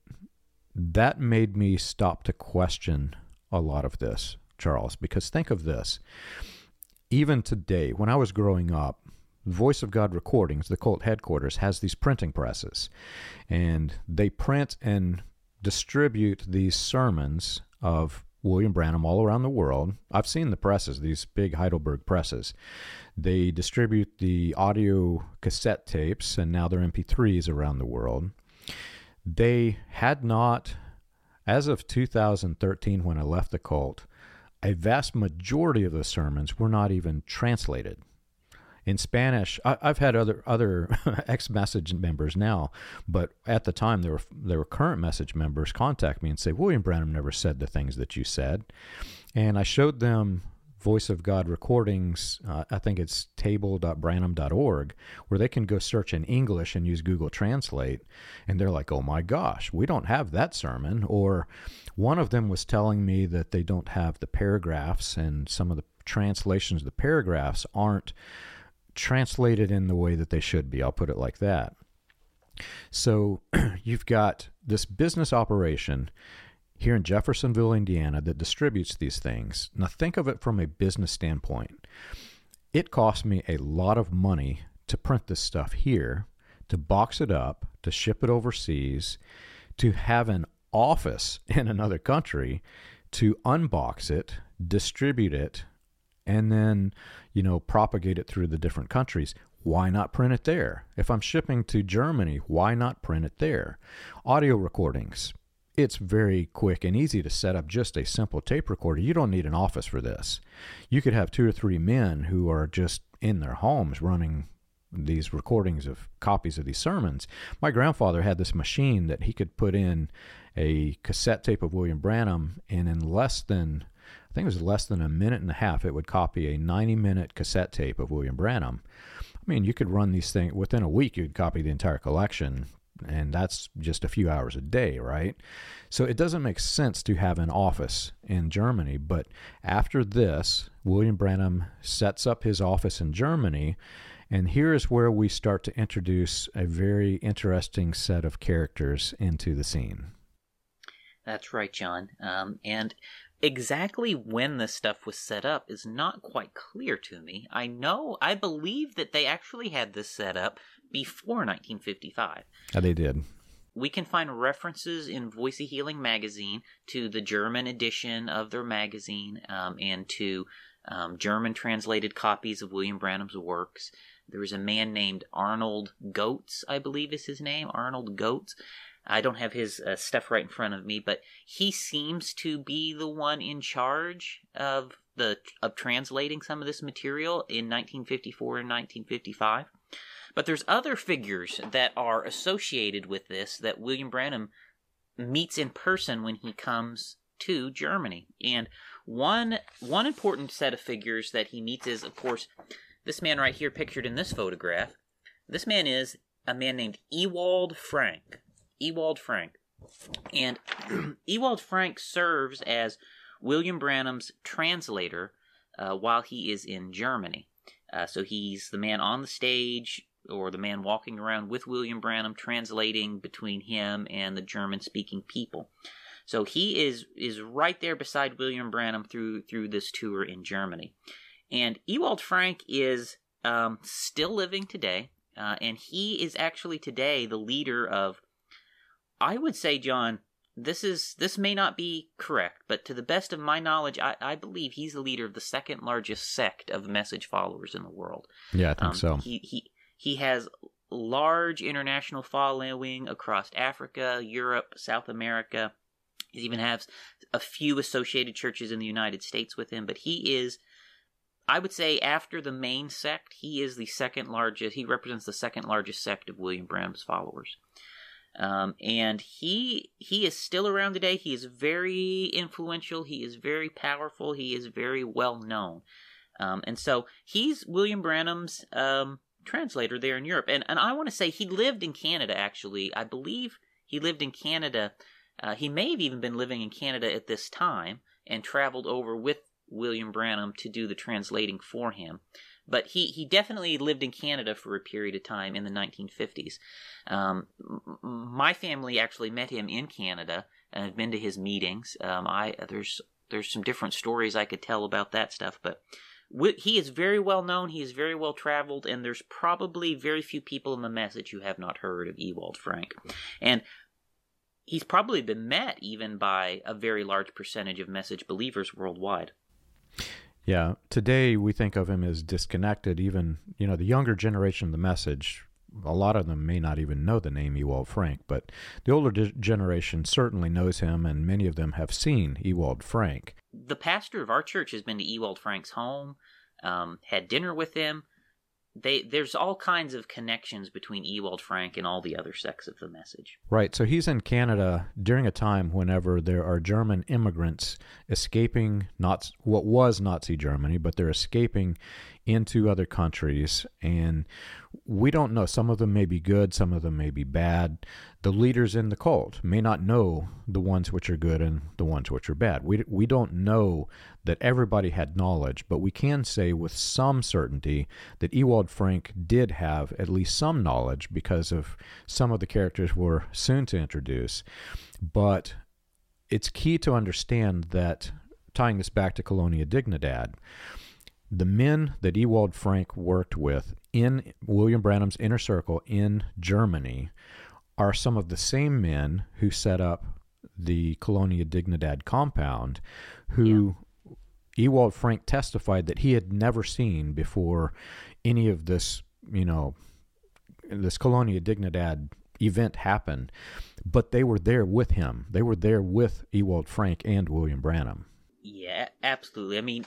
that made me stop to question a lot of this, Charles, because think of this. Even today, when I was growing up, Voice of God Recordings, the cult headquarters, has these printing presses. And they print and distribute these sermons of William Branham all around the world. I've seen the presses, these big Heidelberg presses. They distribute the audio cassette tapes, and now they're MP3s around the world. They had not, as of 2013, when I left the cult, a vast majority of the sermons were not even translated in Spanish. I, have had other other ex message members now, but at the time there were there were current message members contact me and say William Branham never said the things that you said, and I showed them Voice of God recordings. Uh, I think it's table.branham.org, where they can go search in English and use Google Translate. And they're like, oh my gosh, we don't have that sermon. Or one of them was telling me that they don't have the paragraphs, and some of the translations of the paragraphs aren't translated in the way that they should be. I'll put it like that. So you've got this business operation here in Jeffersonville, Indiana, that distributes these things. Now, think of it from a business standpoint. It cost me a lot of money to print this stuff here, to box it up, to ship it overseas, to have an office in another country, to unbox it, distribute it, and then, you know, propagate it through the different countries. Why not print it there? If I'm shipping to Germany, why not print it there? Audio recordings. It's very quick and easy to set up just a simple tape recorder. You don't need an office for this. You could have two or three men who are just in their homes running these recordings of copies of these sermons. My grandfather had this machine that he could put in a cassette tape of William Branham, and in less than I think it was less than a minute and a half, it would copy a 90 minute cassette tape of William Branham. I mean, you could run these things within a week, you'd copy the entire collection, and that's just a few hours a day, right? So it doesn't make sense to have an office in Germany. But after this, William Branham sets up his office in Germany. And here is where we start to introduce a very interesting set of characters into the scene. That's right, John. Um, and exactly when this stuff was set up is not quite clear to me. I know, I believe that they actually had this set up before 1955. Yeah, they did. We can find references in Voice of Healing magazine to the German edition of their magazine um, and to um, German translated copies of William Branham's works. There was a man named Arnold Goetz, I believe is his name, Arnold Goetz, I don't have his uh, stuff right in front of me, but he seems to be the one in charge of the of translating some of this material in 1954 and 1955. But there's other figures that are associated with this that William Branham meets in person when he comes to Germany. And one one important set of figures that he meets is of course this man right here pictured in this photograph. This man is a man named Ewald Frank. Ewald Frank. And Ewald Frank serves as William Branham's translator uh, while he is in Germany. Uh, so he's the man on the stage or the man walking around with William Branham translating between him and the German speaking people. So he is is right there beside William Branham through through this tour in Germany. And Ewald Frank is um, still living today uh, and he is actually today the leader of. I would say, John, this is this may not be correct, but to the best of my knowledge, I, I believe he's the leader of the second largest sect of message followers in the world. Yeah, I think um, so. He he he has large international following across Africa, Europe, South America. He even has a few associated churches in the United States with him, but he is I would say after the main sect, he is the second largest. He represents the second largest sect of William Branham's followers. Um, and he he is still around today. He is very influential. He is very powerful. He is very well known. Um, and so he's William Branham's um, translator there in Europe. And and I want to say he lived in Canada. Actually, I believe he lived in Canada. Uh, he may have even been living in Canada at this time and traveled over with William Branham to do the translating for him. But he, he definitely lived in Canada for a period of time in the 1950s. Um, my family actually met him in Canada and have been to his meetings. Um, I there's there's some different stories I could tell about that stuff, but he is very well known. He is very well traveled, and there's probably very few people in the message who have not heard of Ewald Frank. And he's probably been met even by a very large percentage of message believers worldwide. Yeah, today we think of him as disconnected. Even you know the younger generation of the message, a lot of them may not even know the name Ewald Frank, but the older di- generation certainly knows him, and many of them have seen Ewald Frank. The pastor of our church has been to Ewald Frank's home, um, had dinner with him, they there's all kinds of connections between Ewald Frank and all the other sects of the message. Right. So he's in Canada during a time whenever there are German immigrants escaping not what was Nazi Germany, but they're escaping into other countries and we don't know. Some of them may be good, some of them may be bad. The leaders in the cult may not know the ones which are good and the ones which are bad. We, we don't know that everybody had knowledge, but we can say with some certainty that Ewald Frank did have at least some knowledge because of some of the characters we're soon to introduce. But it's key to understand that, tying this back to Colonia Dignidad, the men that Ewald Frank worked with in William Branham's inner circle in Germany are some of the same men who set up the Colonia Dignidad compound, who yeah. Ewald Frank testified that he had never seen before any of this, you know, this Colonia Dignidad event happened. But they were there with him. They were there with Ewald Frank and William Branham. Yeah, absolutely. I mean,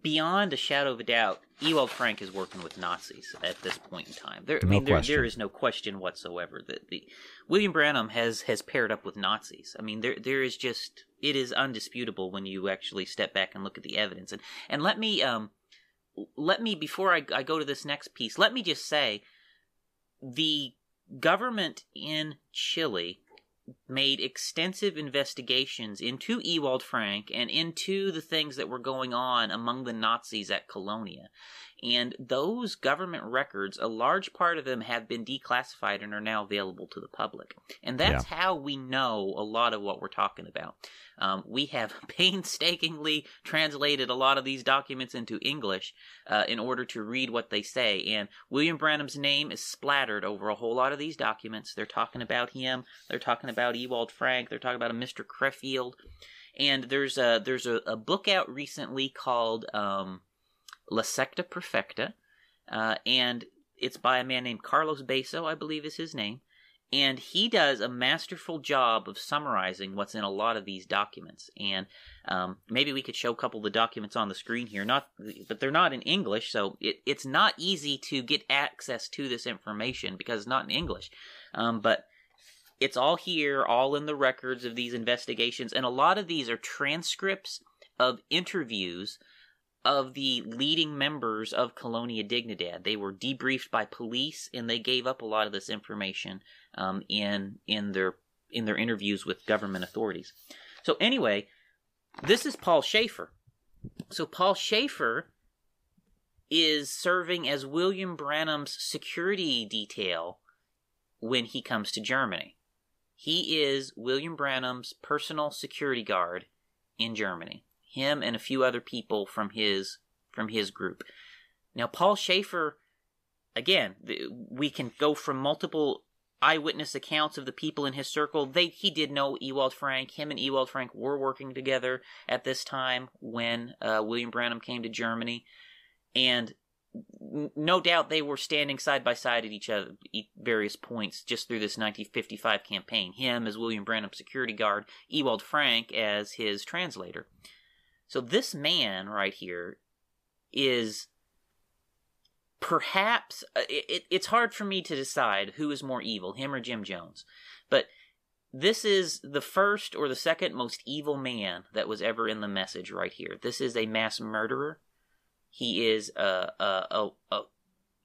beyond a shadow of a doubt, Ewald Frank is working with Nazis at this point in time. There, I mean, there, there is no question whatsoever that the William Branham has has paired up with Nazis. I mean, there there is just it is undisputable when you actually step back and look at the evidence. And and let me um let me before I, I go to this next piece, let me just say the government in Chile made extensive investigations into Ewald Frank and into the things that were going on among the Nazis at Colonia. And those government records, a large part of them have been declassified and are now available to the public. And that's yeah. how we know a lot of what we're talking about. Um, we have painstakingly translated a lot of these documents into English uh, in order to read what they say. And William Branham's name is splattered over a whole lot of these documents. They're talking about him. They're talking about Ewald Frank. They're talking about a Mr. Krefeld. And there's a there's a, a book out recently called um, La Secta Perfecta, uh, and it's by a man named Carlos Basso, I believe is his name. And he does a masterful job of summarizing what's in a lot of these documents. And um, maybe we could show a couple of the documents on the screen here. Not, but they're not in English, so it, it's not easy to get access to this information because it's not in English. Um, but it's all here, all in the records of these investigations, and a lot of these are transcripts of interviews of the leading members of Colonia Dignidad. They were debriefed by police, and they gave up a lot of this information um, in in their in their interviews with government authorities. So anyway, this is Paul Schafer. So Paul Schafer is serving as William Branham's security detail when he comes to Germany. He is William Branham's personal security guard in Germany him and a few other people from his from his group. Now Paul Schafer again, we can go from multiple eyewitness accounts of the people in his circle. They he did know Ewald Frank. Him and Ewald Frank were working together at this time when uh, William Branham came to Germany, and no doubt they were standing side by side at each other at various points just through this 1955 campaign. Him as William Branham's security guard, Ewald Frank as his translator. So this man right here is perhaps uh, it, it, it's hard for me to decide who is more evil, him or Jim Jones. But this is the first or the second most evil man that was ever in the message right here. This is a mass murderer. He is a, a, a, a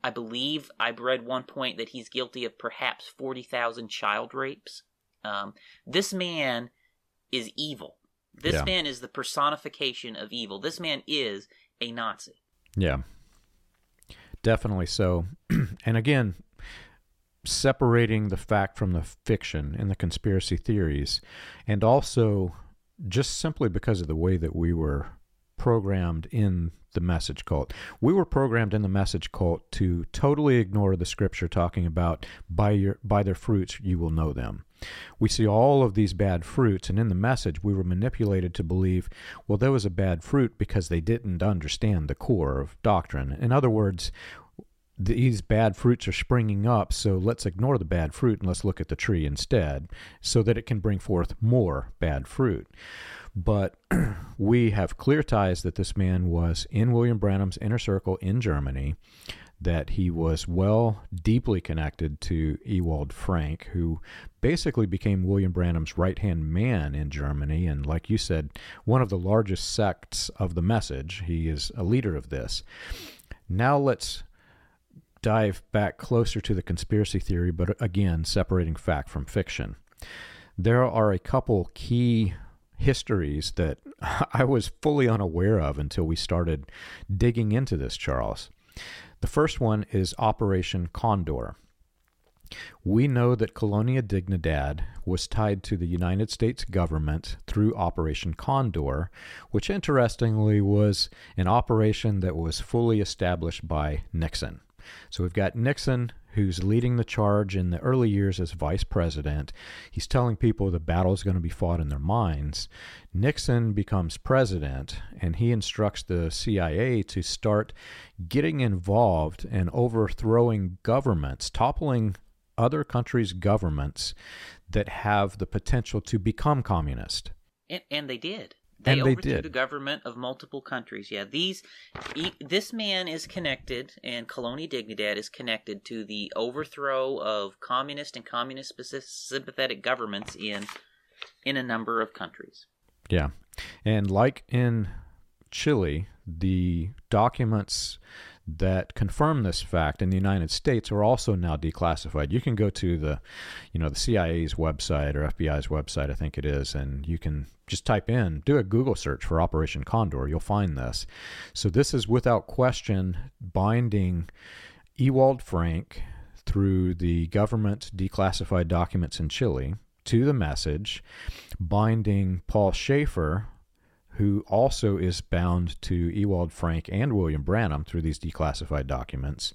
I believe I read one point that he's guilty of perhaps 40,000 child rapes. Um, this man is evil. This yeah. man is the personification of evil. This man is a Nazi. Yeah. Definitely so. and again, separating the fact from the fiction and the conspiracy theories, and also just simply because of the way that we were programmed in the message cult. We were programmed in the message cult to totally ignore the scripture talking about by your by their fruits you will know them. We see all of these bad fruits, and in the message, we were manipulated to believe, well, there was a bad fruit because they didn't understand the core of doctrine. In other words, these bad fruits are springing up, so let's ignore the bad fruit and let's look at the tree instead so that it can bring forth more bad fruit. But we have clear ties that this man was in William Branham's inner circle in Germany that he was well, deeply connected to Ewald Frank, who basically became William Branham's right hand man in Germany. And like you said, one of the largest sects of the message. He is a leader of this. Now let's dive back closer to the conspiracy theory, but again, separating fact from fiction. There are a couple key histories that I was fully unaware of until we started digging into this, Charles. The first one is Operation Condor. We know that Colonia Dignidad was tied to the United States government through Operation Condor, which interestingly was an operation that was fully established by Nixon. So we've got Nixon who's leading the charge in the early years as vice president. He's telling people the battle is going to be fought in their minds. Nixon becomes president and he instructs the CIA to start getting involved and overthrowing governments, toppling other countries' governments that have the potential to become communist. And, and they did. They and overthrew they did. the government of multiple countries. Yeah, these this man is connected, and Colonia Dignidad is connected to the overthrow of communist and communist sympathetic governments in in a number of countries. Yeah, and like in Chile, the documents that confirm this fact in the United States are also now declassified. You can go to the, you know, the CIA's website or FBI's website, I think it is, and you can just type in, do a Google search for Operation Condor. You'll find this. So this is without question binding Ewald Frank through the government declassified documents in Chile to the message, binding Paul Schafer, who also is bound to Ewald Frank and William Branham through these declassified documents,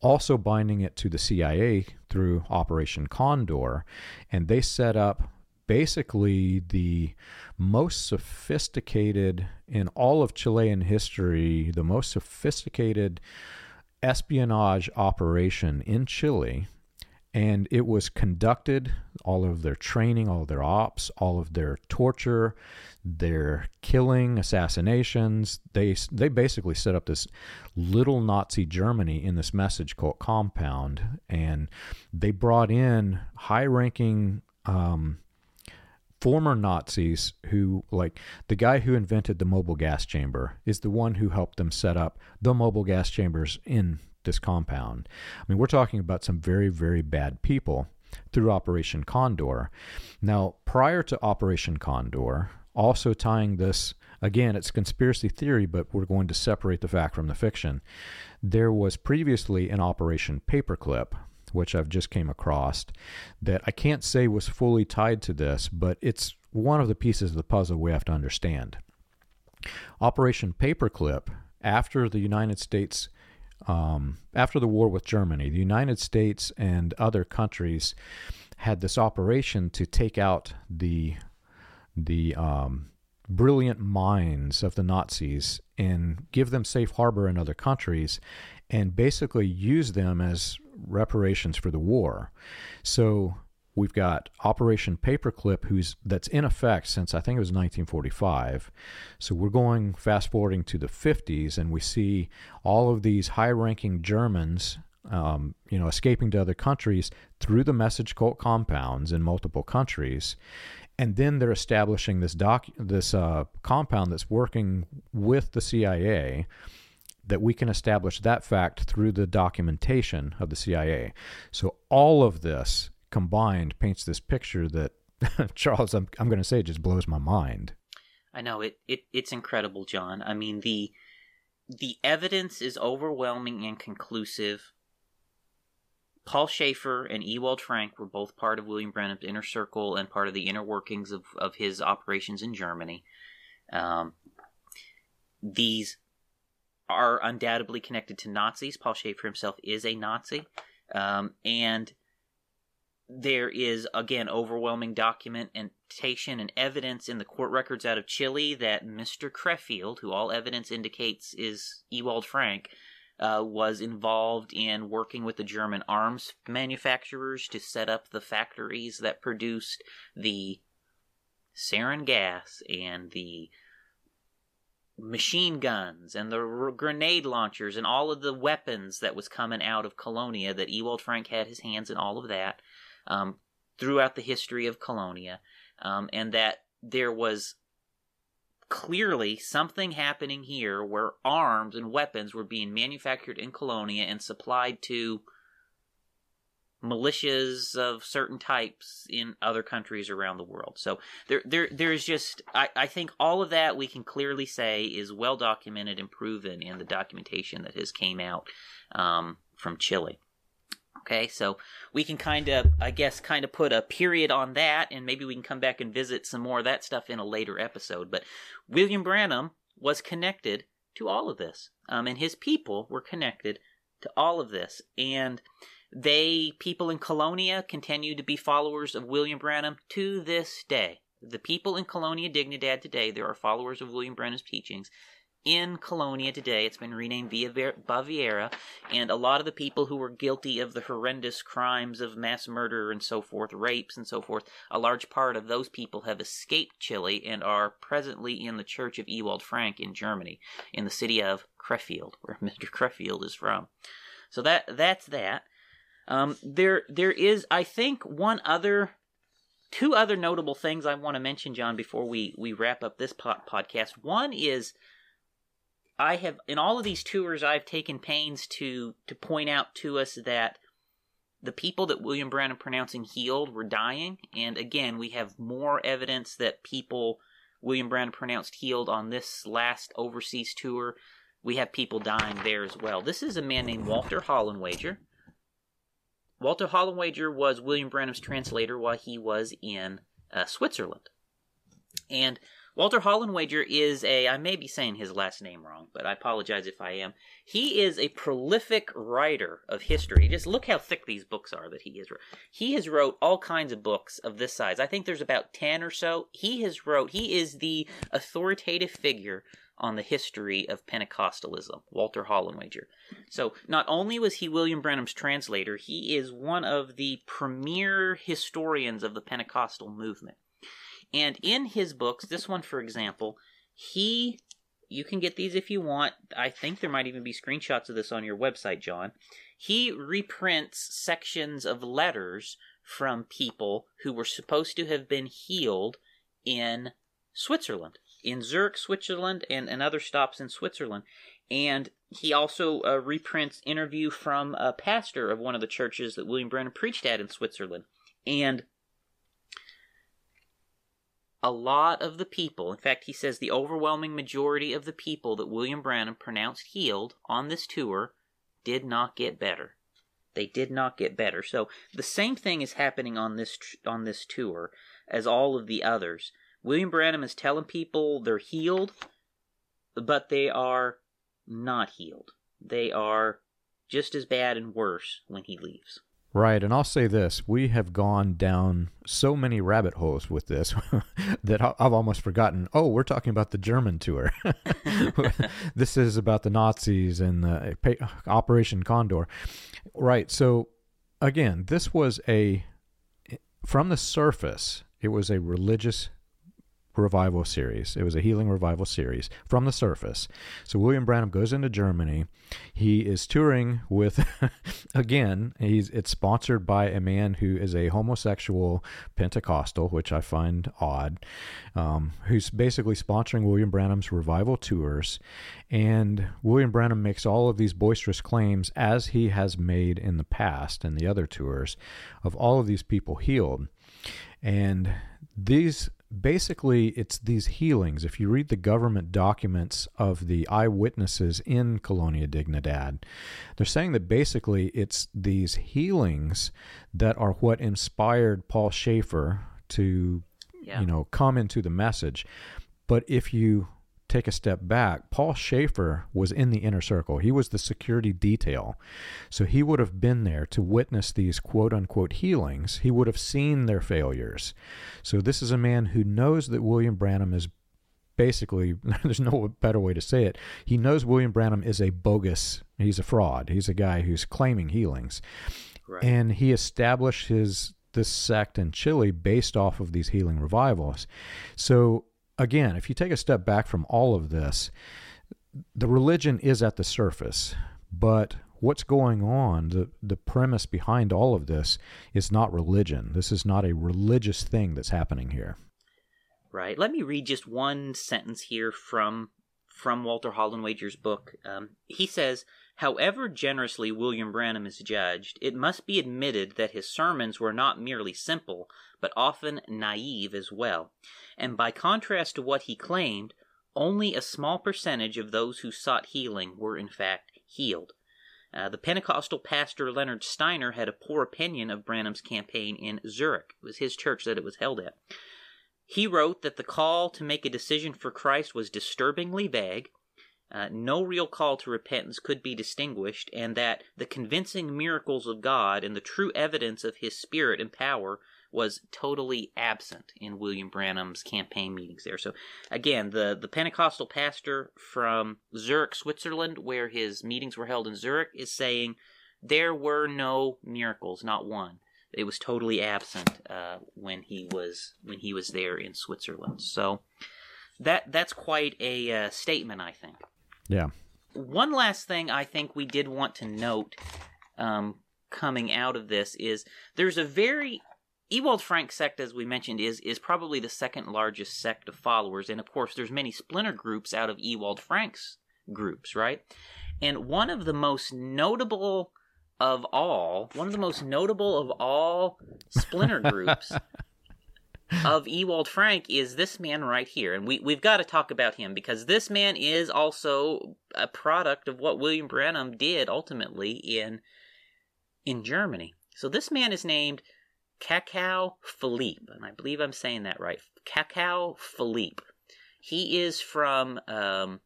also binding it to the CIA through Operation Condor. And they set up basically the most sophisticated in all of Chilean history, the most sophisticated espionage operation in Chile and it was conducted all of their training all of their ops all of their torture their killing assassinations. They they basically set up this little nazi germany in this message cult compound. And they brought in high ranking um, former Nazis who, like the guy who invented the mobile gas chamber, is the one who helped them set up the mobile gas chambers in this compound. I mean, we're talking about some very, very bad people through Operation Condor. Now, prior to Operation Condor, also tying this again, it's conspiracy theory, but we're going to separate the fact from the fiction. There was previously an Operation Paperclip, which I've just came across, that I can't say was fully tied to this, but it's one of the pieces of the puzzle we have to understand. Operation Paperclip, after the United States um, after the war with Germany, the United States and other countries had this operation to take out the the um, brilliant minds of the Nazis and give them safe harbor in other countries, and basically use them as reparations for the war. So we've got Operation Paperclip, who's that's in effect since I think it was 1945. So we're going fast forwarding to the 50s, and we see all of these high-ranking Germans, um, you know, escaping to other countries through the message cult compounds in multiple countries. And then they're establishing this doc, this uh, compound that's working with the CIA, that we can establish that fact through the documentation of the CIA. So all of this combined paints this picture that Charles, I'm, I'm going to say, just blows my mind. I know it, it. It's incredible, John. I mean the the evidence is overwhelming and conclusive. Paul Schafer and Ewald Frank were both part of William Branham's inner circle and part of the inner workings of, of his operations in Germany. Um, these are undoubtedly connected to Nazis. Paul Schafer himself is a Nazi. Um, and there is, again, overwhelming documentation and evidence in the court records out of Chile that Mr. Krefeld, who all evidence indicates is Ewald Frank, uh, was involved in working with the German arms manufacturers to set up the factories that produced the sarin gas and the machine guns and the grenade launchers and all of the weapons that was coming out of Colonia that Ewald Frank had his hands in all of that um, throughout the history of Colonia um, and that there was clearly something happening here where arms and weapons were being manufactured in Colonia and supplied to militias of certain types in other countries around the world. So there, there, there's just I, I think all of that we can clearly say is well documented and proven in the documentation that has came out um, from Chile. Okay, so we can kind of, I guess, kind of put a period on that, and maybe we can come back and visit some more of that stuff in a later episode. But William Branham was connected to all of this, um, and his people were connected to all of this, and they, people in Colonia, continue to be followers of William Branham to this day. The people in Colonia Dignidad today, there are followers of William Branham's teachings. In Colonia today, it's been renamed Villa Baviera, and a lot of the people who were guilty of the horrendous crimes of mass murder and so forth, rapes and so forth, a large part of those people have escaped Chile and are presently in the Church of Ewald Frank in Germany, in the city of Krefeld, where Mr. Krefeld is from. So that that's that. Um, there, there is, I think, one other, two other notable things I want to mention, John, before we we wrap up this po- podcast. One is, I have in all of these tours, I've taken pains to to point out to us that the people that William Branham pronouncing healed were dying, and again, we have more evidence that people William Branham pronounced healed on this last overseas tour. We have people dying there as well. This is a man named Walter Hollenweger Walter Hollenweger was William Branham's translator while he was in uh, Switzerland. And Walter Hollenweger is a, I may be saying his last name wrong, but I apologize if I am. He is a prolific writer of history. Just look how thick these books are that he has wrote. He has wrote all kinds of books of this size. I think there's about 10 or so. He has wrote, he is the authoritative figure on the history of Pentecostalism, Walter Hollenweger. So, not only was he William Branham's translator, he is one of the premier historians of the Pentecostal movement. And in his books, this one, for example, he, you can get these if you want. I think there might even be screenshots of this on your website, John. He reprints sections of letters from people who were supposed to have been healed in Switzerland in Zurich, Switzerland, and, and other stops in Switzerland. And he also uh, reprints interview from a pastor of one of the churches that William Branham preached at in Switzerland. And a lot of the people, in fact, he says the overwhelming majority of the people that William Branham pronounced healed on this tour did not get better. They did not get better. So the same thing is happening on this on this tour as all of the others. William Branham is telling people they're healed, but they are not healed. They are just as bad and worse when he leaves. Right, and I'll say this: we have gone down so many rabbit holes with this that I've almost forgotten. Oh, we're talking about the German tour. this is about the Nazis and the uh, uh, Operation Condor. Right. So, again, this was a from the surface. It was a religious revival series. It was a healing revival series from the surface. So William Branham goes into Germany. He is touring with, again, he's it's sponsored by a man who is a homosexual Pentecostal, which I find odd, um, who's basically sponsoring William Branham's revival tours. And William Branham makes all of these boisterous claims, as he has made in the past in the other tours, of all of these people healed. And these basically it's these healings. If you read the government documents of the eyewitnesses in Colonia Dignidad, they're saying that basically it's these healings that are what inspired Paul Schafer to, yeah. you know, come into the message. But if you take a step back, Paul Schafer was in the inner circle. He was the security detail. So he would have been there to witness these quote unquote healings. He would have seen their failures. So this is a man who knows that William Branham is basically, there's no better way to say it. He knows William Branham is a bogus, he's a fraud. He's a guy who's claiming healings. Right. And he established his this sect in Chile based off of these healing revivals. So again, if you take a step back from all of this, the religion is at the surface, but what's going on, the, the premise behind all of this is not religion. This is not a religious thing that's happening here. Right. Let me read just one sentence here from from Walter Hollenweger's book. Um, he says, However generously William Branham is judged, it must be admitted that his sermons were not merely simple, but often naive as well and by contrast to what he claimed, only a small percentage of those who sought healing were in fact healed. Uh, the Pentecostal pastor Leonard Steiner had a poor opinion of Branham's campaign in Zurich. It was his church that it was held at. He wrote that the call to make a decision for Christ was disturbingly vague, uh, no real call to repentance could be distinguished, and that the convincing miracles of God and the true evidence of His Spirit and power was totally absent in William Branham's campaign meetings there. So again, the the Pentecostal pastor from Zurich, Switzerland, where his meetings were held in Zurich, is saying there were no miracles, not one. It was totally absent uh, when he was when he was there in Switzerland. So that that's quite a uh, statement, I think. Yeah. One last thing I think we did want to note um, coming out of this is there's a very Ewald Frank sect, as we mentioned, is is probably the second largest sect of followers, and of course, there's many splinter groups out of Ewald Frank's groups, right? And one of the most notable of all, one of the most notable of all splinter groups of Ewald Frank is this man right here, and we we've got to talk about him because this man is also a product of what William Branham did ultimately in in Germany. So this man is named Kacou Philippe, and I believe I'm saying that right. Kacou Philippe. He is from um,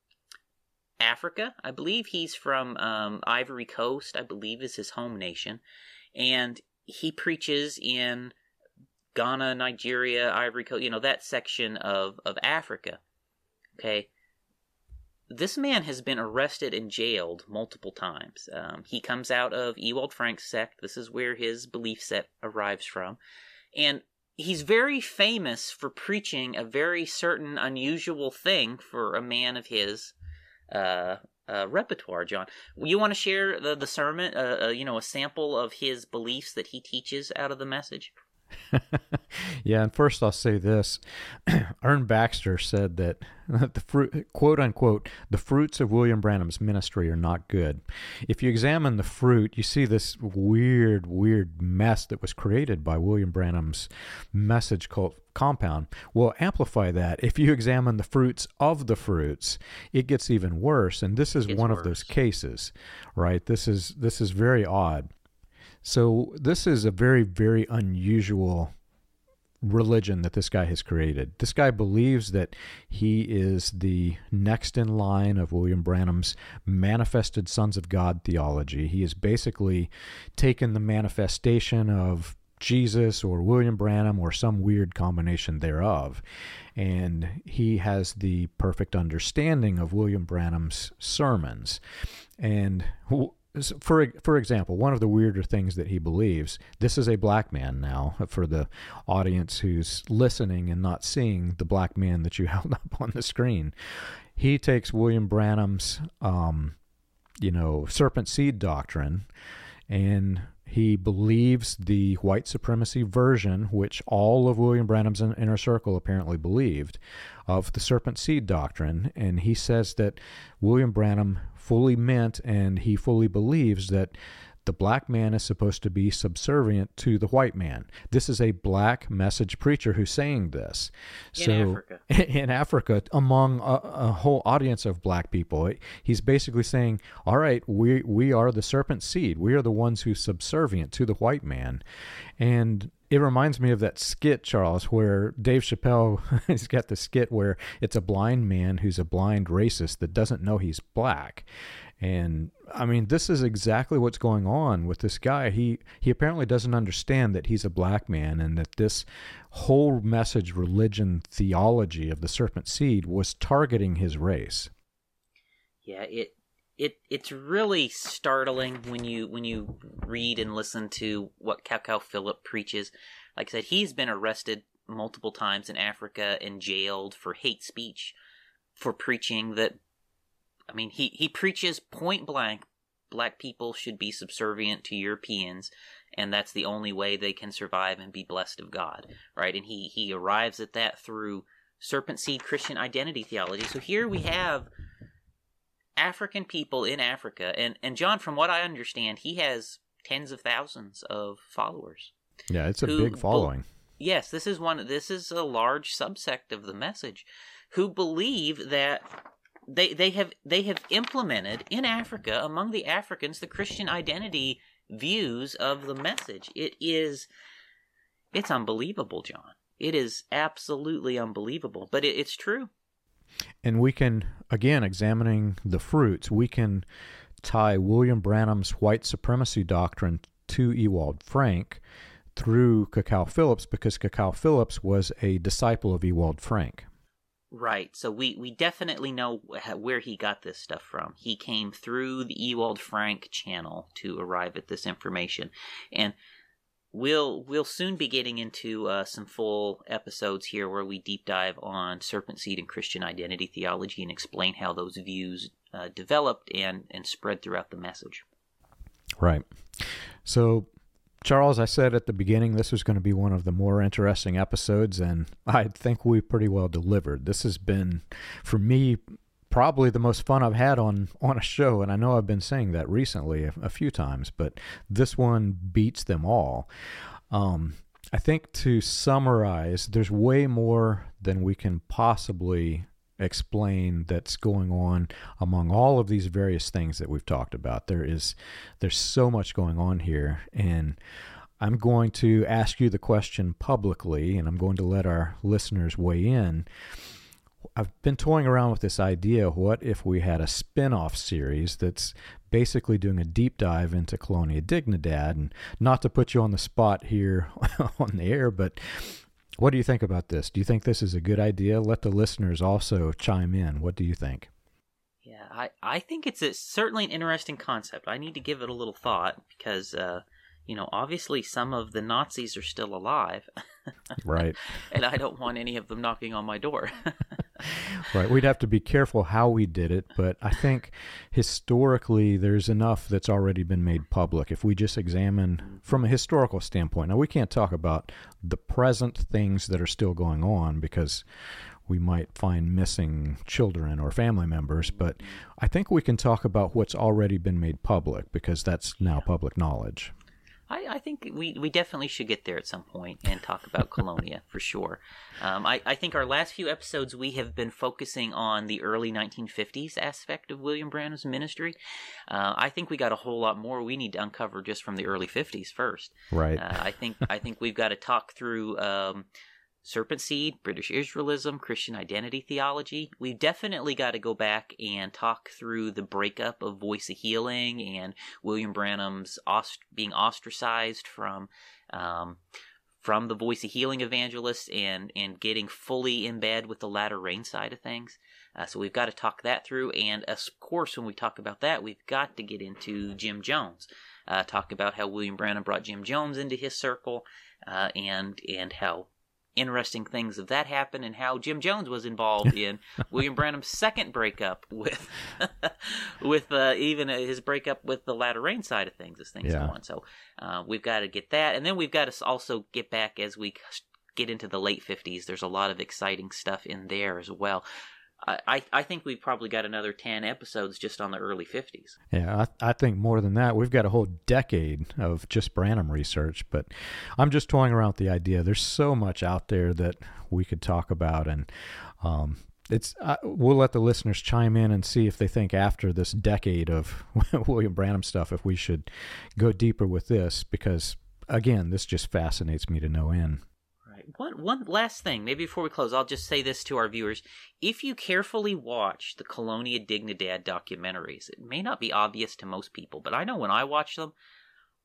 Africa. I believe he's from um, Ivory Coast. I believe is his home nation, and he preaches in Ghana, Nigeria, Ivory Coast. You know that section of of Africa. Okay, this man has been arrested and jailed multiple times. Um, he comes out of Ewald Frank's sect. This is where his belief set arrives from. And he's very famous for preaching a very certain unusual thing for a man of his uh, uh, repertoire, John. You want to share the, the sermon, uh, uh, you know, a sample of his beliefs that he teaches out of the message? yeah, and first I'll say this. Ern Baxter said that the fruit, quote unquote, the fruits of William Branham's ministry are not good. If you examine the fruit, you see this weird, weird mess that was created by William Branham's message called compound. Well, amplify that. If you examine the fruits of the fruits, it gets even worse. And this is one worse. of those cases, right? This is this is very odd. So this is a very, very unusual religion that this guy has created. This guy believes that he is the next in line of William Branham's manifested sons of God theology. He has basically taken the manifestation of Jesus or William Branham or some weird combination thereof. And he has the perfect understanding of William Branham's sermons. And for for example, one of the weirder things that he believes, this is a black man now for the audience who's listening and not seeing the black man that you held up on the screen. He takes William Branham's um, you know, serpent seed doctrine and he believes the white supremacy version, which all of William Branham's inner circle apparently believed, of the serpent seed doctrine. And he says that William Branham fully meant and he fully believes that the black man is supposed to be subservient to the white man. This is a black message preacher who's saying this. In so, Africa. In Africa, among a, a, whole audience of black people, he's basically saying, "All right, we we are the serpent seed. We are the ones who subservient to the white man," and it reminds me of that skit, Charles, where Dave Chappelle has got the skit where it's a blind man who's a blind racist that doesn't know he's black. And I mean, this is exactly what's going on with this guy. He he apparently doesn't understand that he's a black man and that this whole message, religion, theology of the serpent seed was targeting his race. Yeah, it it it's really startling when you when you read and listen to what Kacou Philippe preaches. Like I said, he's been arrested multiple times in Africa and jailed for hate speech, for preaching that I mean, he, he preaches point blank black people should be subservient to Europeans, and that's the only way they can survive and be blessed of God, right? And he, he arrives at that through serpent seed Christian identity theology. So here we have African people in Africa, and, and John, from what I understand, he has tens of thousands of followers. Yeah, it's a who, big following. yes, this is one. This is a large subsect of the message, who believe that they they have they have implemented in Africa among the Africans the Christian identity views of the message. It is it's unbelievable, John. It is absolutely unbelievable, but it, it's true. And we can again examining the fruits, we can tie William Branham's white supremacy doctrine to Ewald Frank through Kacou Phillips because Kacou Phillips was a disciple of Ewald Frank. Right. So we, we definitely know where he got this stuff from. He came through the Ewald Frank channel to arrive at this information. And we'll we'll soon be getting into uh, some full episodes here where we deep dive on serpent seed and Christian identity theology and explain how those views uh, developed and and spread throughout the message. Right. So Charles, I said at the beginning this was going to be one of the more interesting episodes, and I think we pretty well delivered. This has been, for me, probably the most fun I've had on on a show, and I know I've been saying that recently a, a few times, but this one beats them all. Um, I think to summarize, there's way more than we can possibly explain that's going on among all of these various things that we've talked about. There is there's so much going on here and I'm going to ask you the question publicly and I'm going to let our listeners weigh in. I've been toying around with this idea what if we had a spin-off series that's basically doing a deep dive into Colonia Dignidad and not to put you on the spot here on the air but what do you think about this? Do you think this is a good idea? Let the listeners also chime in. What do you think? Yeah, I, I think it's a, certainly an interesting concept. I need to give it a little thought because, uh, you know, obviously some of the Nazis are still alive. right. and I don't want any of them knocking on my door. right. We'd have to be careful how we did it, but I think historically there's enough that's already been made public. If we just examine from a historical standpoint, now we can't talk about the present things that are still going on because we might find missing children or family members, but I think we can talk about what's already been made public because that's now public knowledge. I, I, think we, we definitely should get there at some point and talk about Colonia for sure. Um, I, I think our last few episodes we have been focusing on the early 1950s aspect of William Branham's ministry. Uh, I think we got a whole lot more we need to uncover just from the early 50s first. Right. Uh, I think I think we've got to talk through um, Serpent Seed, British Israelism, Christian identity theology. We've definitely got to go back and talk through the breakup of Voice of Healing and William Branham's ost- being ostracized from um, from the Voice of Healing evangelist and and getting fully in bed with the latter rain side of things. Uh, so we've got to talk that through, and of course, when we talk about that, we've got to get into Jim Jones. Uh, talk about how William Branham brought Jim Jones into his circle, uh, and and how interesting things of that happened and how Jim Jones was involved in William Branham's second breakup with with uh, even his breakup with the latter rain side of things as things yeah. go on. So uh, we've got to get that, and then we've got to also get back as we get into the late 50s. There's a lot of exciting stuff in there as well. I, I think we've probably got another 10 episodes just on the early 50s. Yeah, I, I think more than that. We've got a whole decade of just Branham research, but I'm just toying around with the idea. There's so much out there that we could talk about, and um, it's uh, we'll let the listeners chime in and see if they think after this decade of William Branham stuff if we should go deeper with this because again this just fascinates me to no end one one last thing, maybe before we close, I'll just say this to our viewers: if you carefully watch the Colonia Dignidad documentaries, it may not be obvious to most people, but I know when I watch them,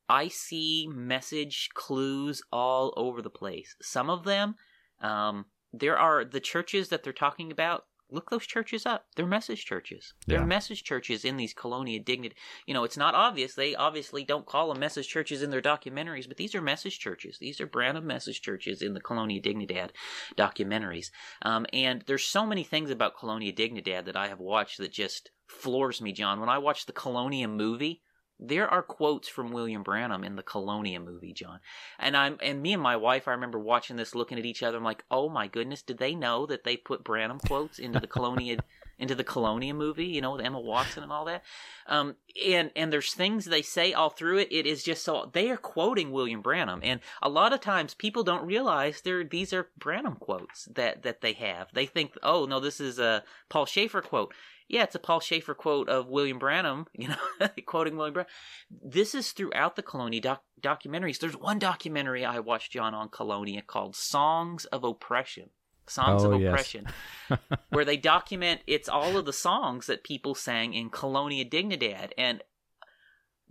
I see message clues all over the place. Some of them, um, there are the churches that they're talking about look those churches up. They're message churches. They're yeah. message churches in these Colonia Dignidad. You know, it's not obvious. They obviously don't call them message churches in their documentaries, but these are message churches. These are Branham message churches in the Colonia Dignidad documentaries. Um, and there's so many things about Colonia Dignidad that I have watched that just floors me, John. When I watched the Colonia movie, there are quotes from William Branham in the Colonia movie, John. And I'm and me and my wife, I remember watching this, looking at each other. I'm like, oh my goodness, did they know that they put Branham quotes into the Colonia into the Colonia movie? You know, with Emma Watson and all that. Um, and and there's things they say all through it. It is just so they are quoting William Branham, and a lot of times people don't realize they're these are Branham quotes that that they have. They think, oh no, this is a Paul Schafer quote yeah, it's a Paul Schafer quote of William Branham, you know, quoting William Branham. This is throughout the Colonia doc- documentaries. There's one documentary I watched, John, on Colonia called Songs of Oppression. Songs oh, of Oppression, yes. where they document it's all of the songs that people sang in Colonia Dignidad. And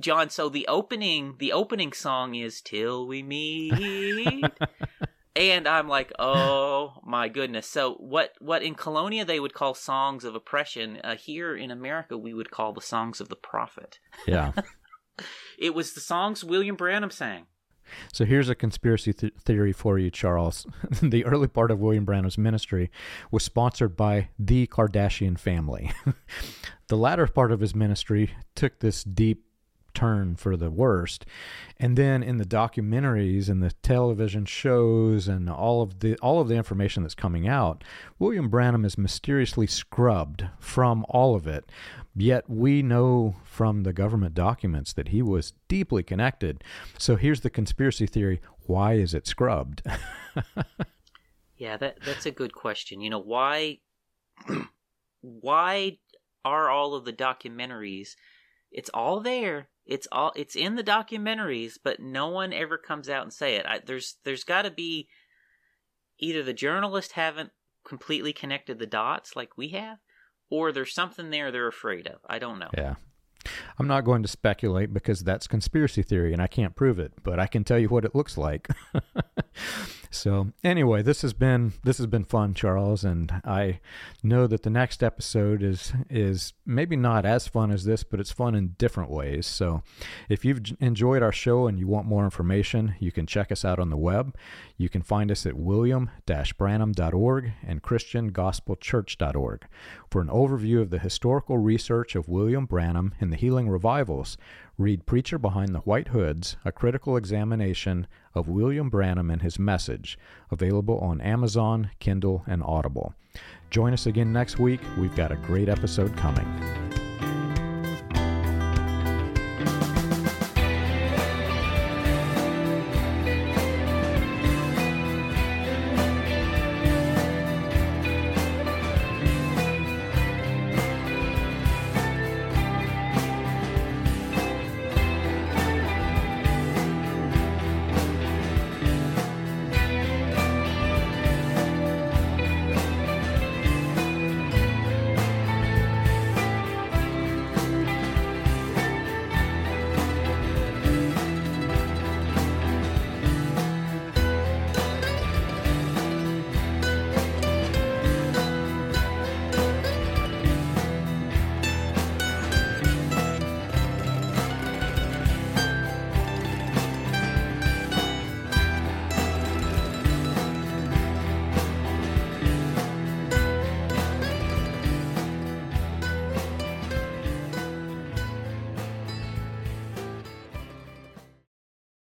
John, so the opening the opening song is Till We Meet. And I'm like, oh my goodness. So what what in Colonia they would call songs of oppression, uh, here in America we would call the songs of the prophet. Yeah. it was the songs William Branham sang. So here's a conspiracy th- theory for you, Charles. the early part of William Branham's ministry was sponsored by the Kardashian family. the latter part of his ministry took this deep turn for the worst. And then in the documentaries and the television shows and all of the all of the information that's coming out, William Branham is mysteriously scrubbed from all of it. Yet we know from the government documents that he was deeply connected. So here's the conspiracy theory, why is it scrubbed? yeah, that that's a good question. You know, why why are all of the documentaries it's all there it's all it's in the documentaries, but no one ever comes out and say it. I, there's there's got to be either the journalists haven't completely connected the dots like we have, or there's something there they're afraid of. I don't know. Yeah. I'm not going to speculate because that's conspiracy theory and I can't prove it, but I can tell you what it looks like. so, anyway, this has been this has been fun, Charles, and I know that the next episode is is maybe not as fun as this, but it's fun in different ways. So, if you've enjoyed our show and you want more information, you can check us out on the web. You can find us at william-branham.org and christiangospelchurch.org for an overview of the historical research of William Branham in the healing revivals. Read Preacher Behind the White Hoods, a critical examination of William Branham and his message, available on Amazon, Kindle, and Audible. Join us again next week. We've got a great episode coming.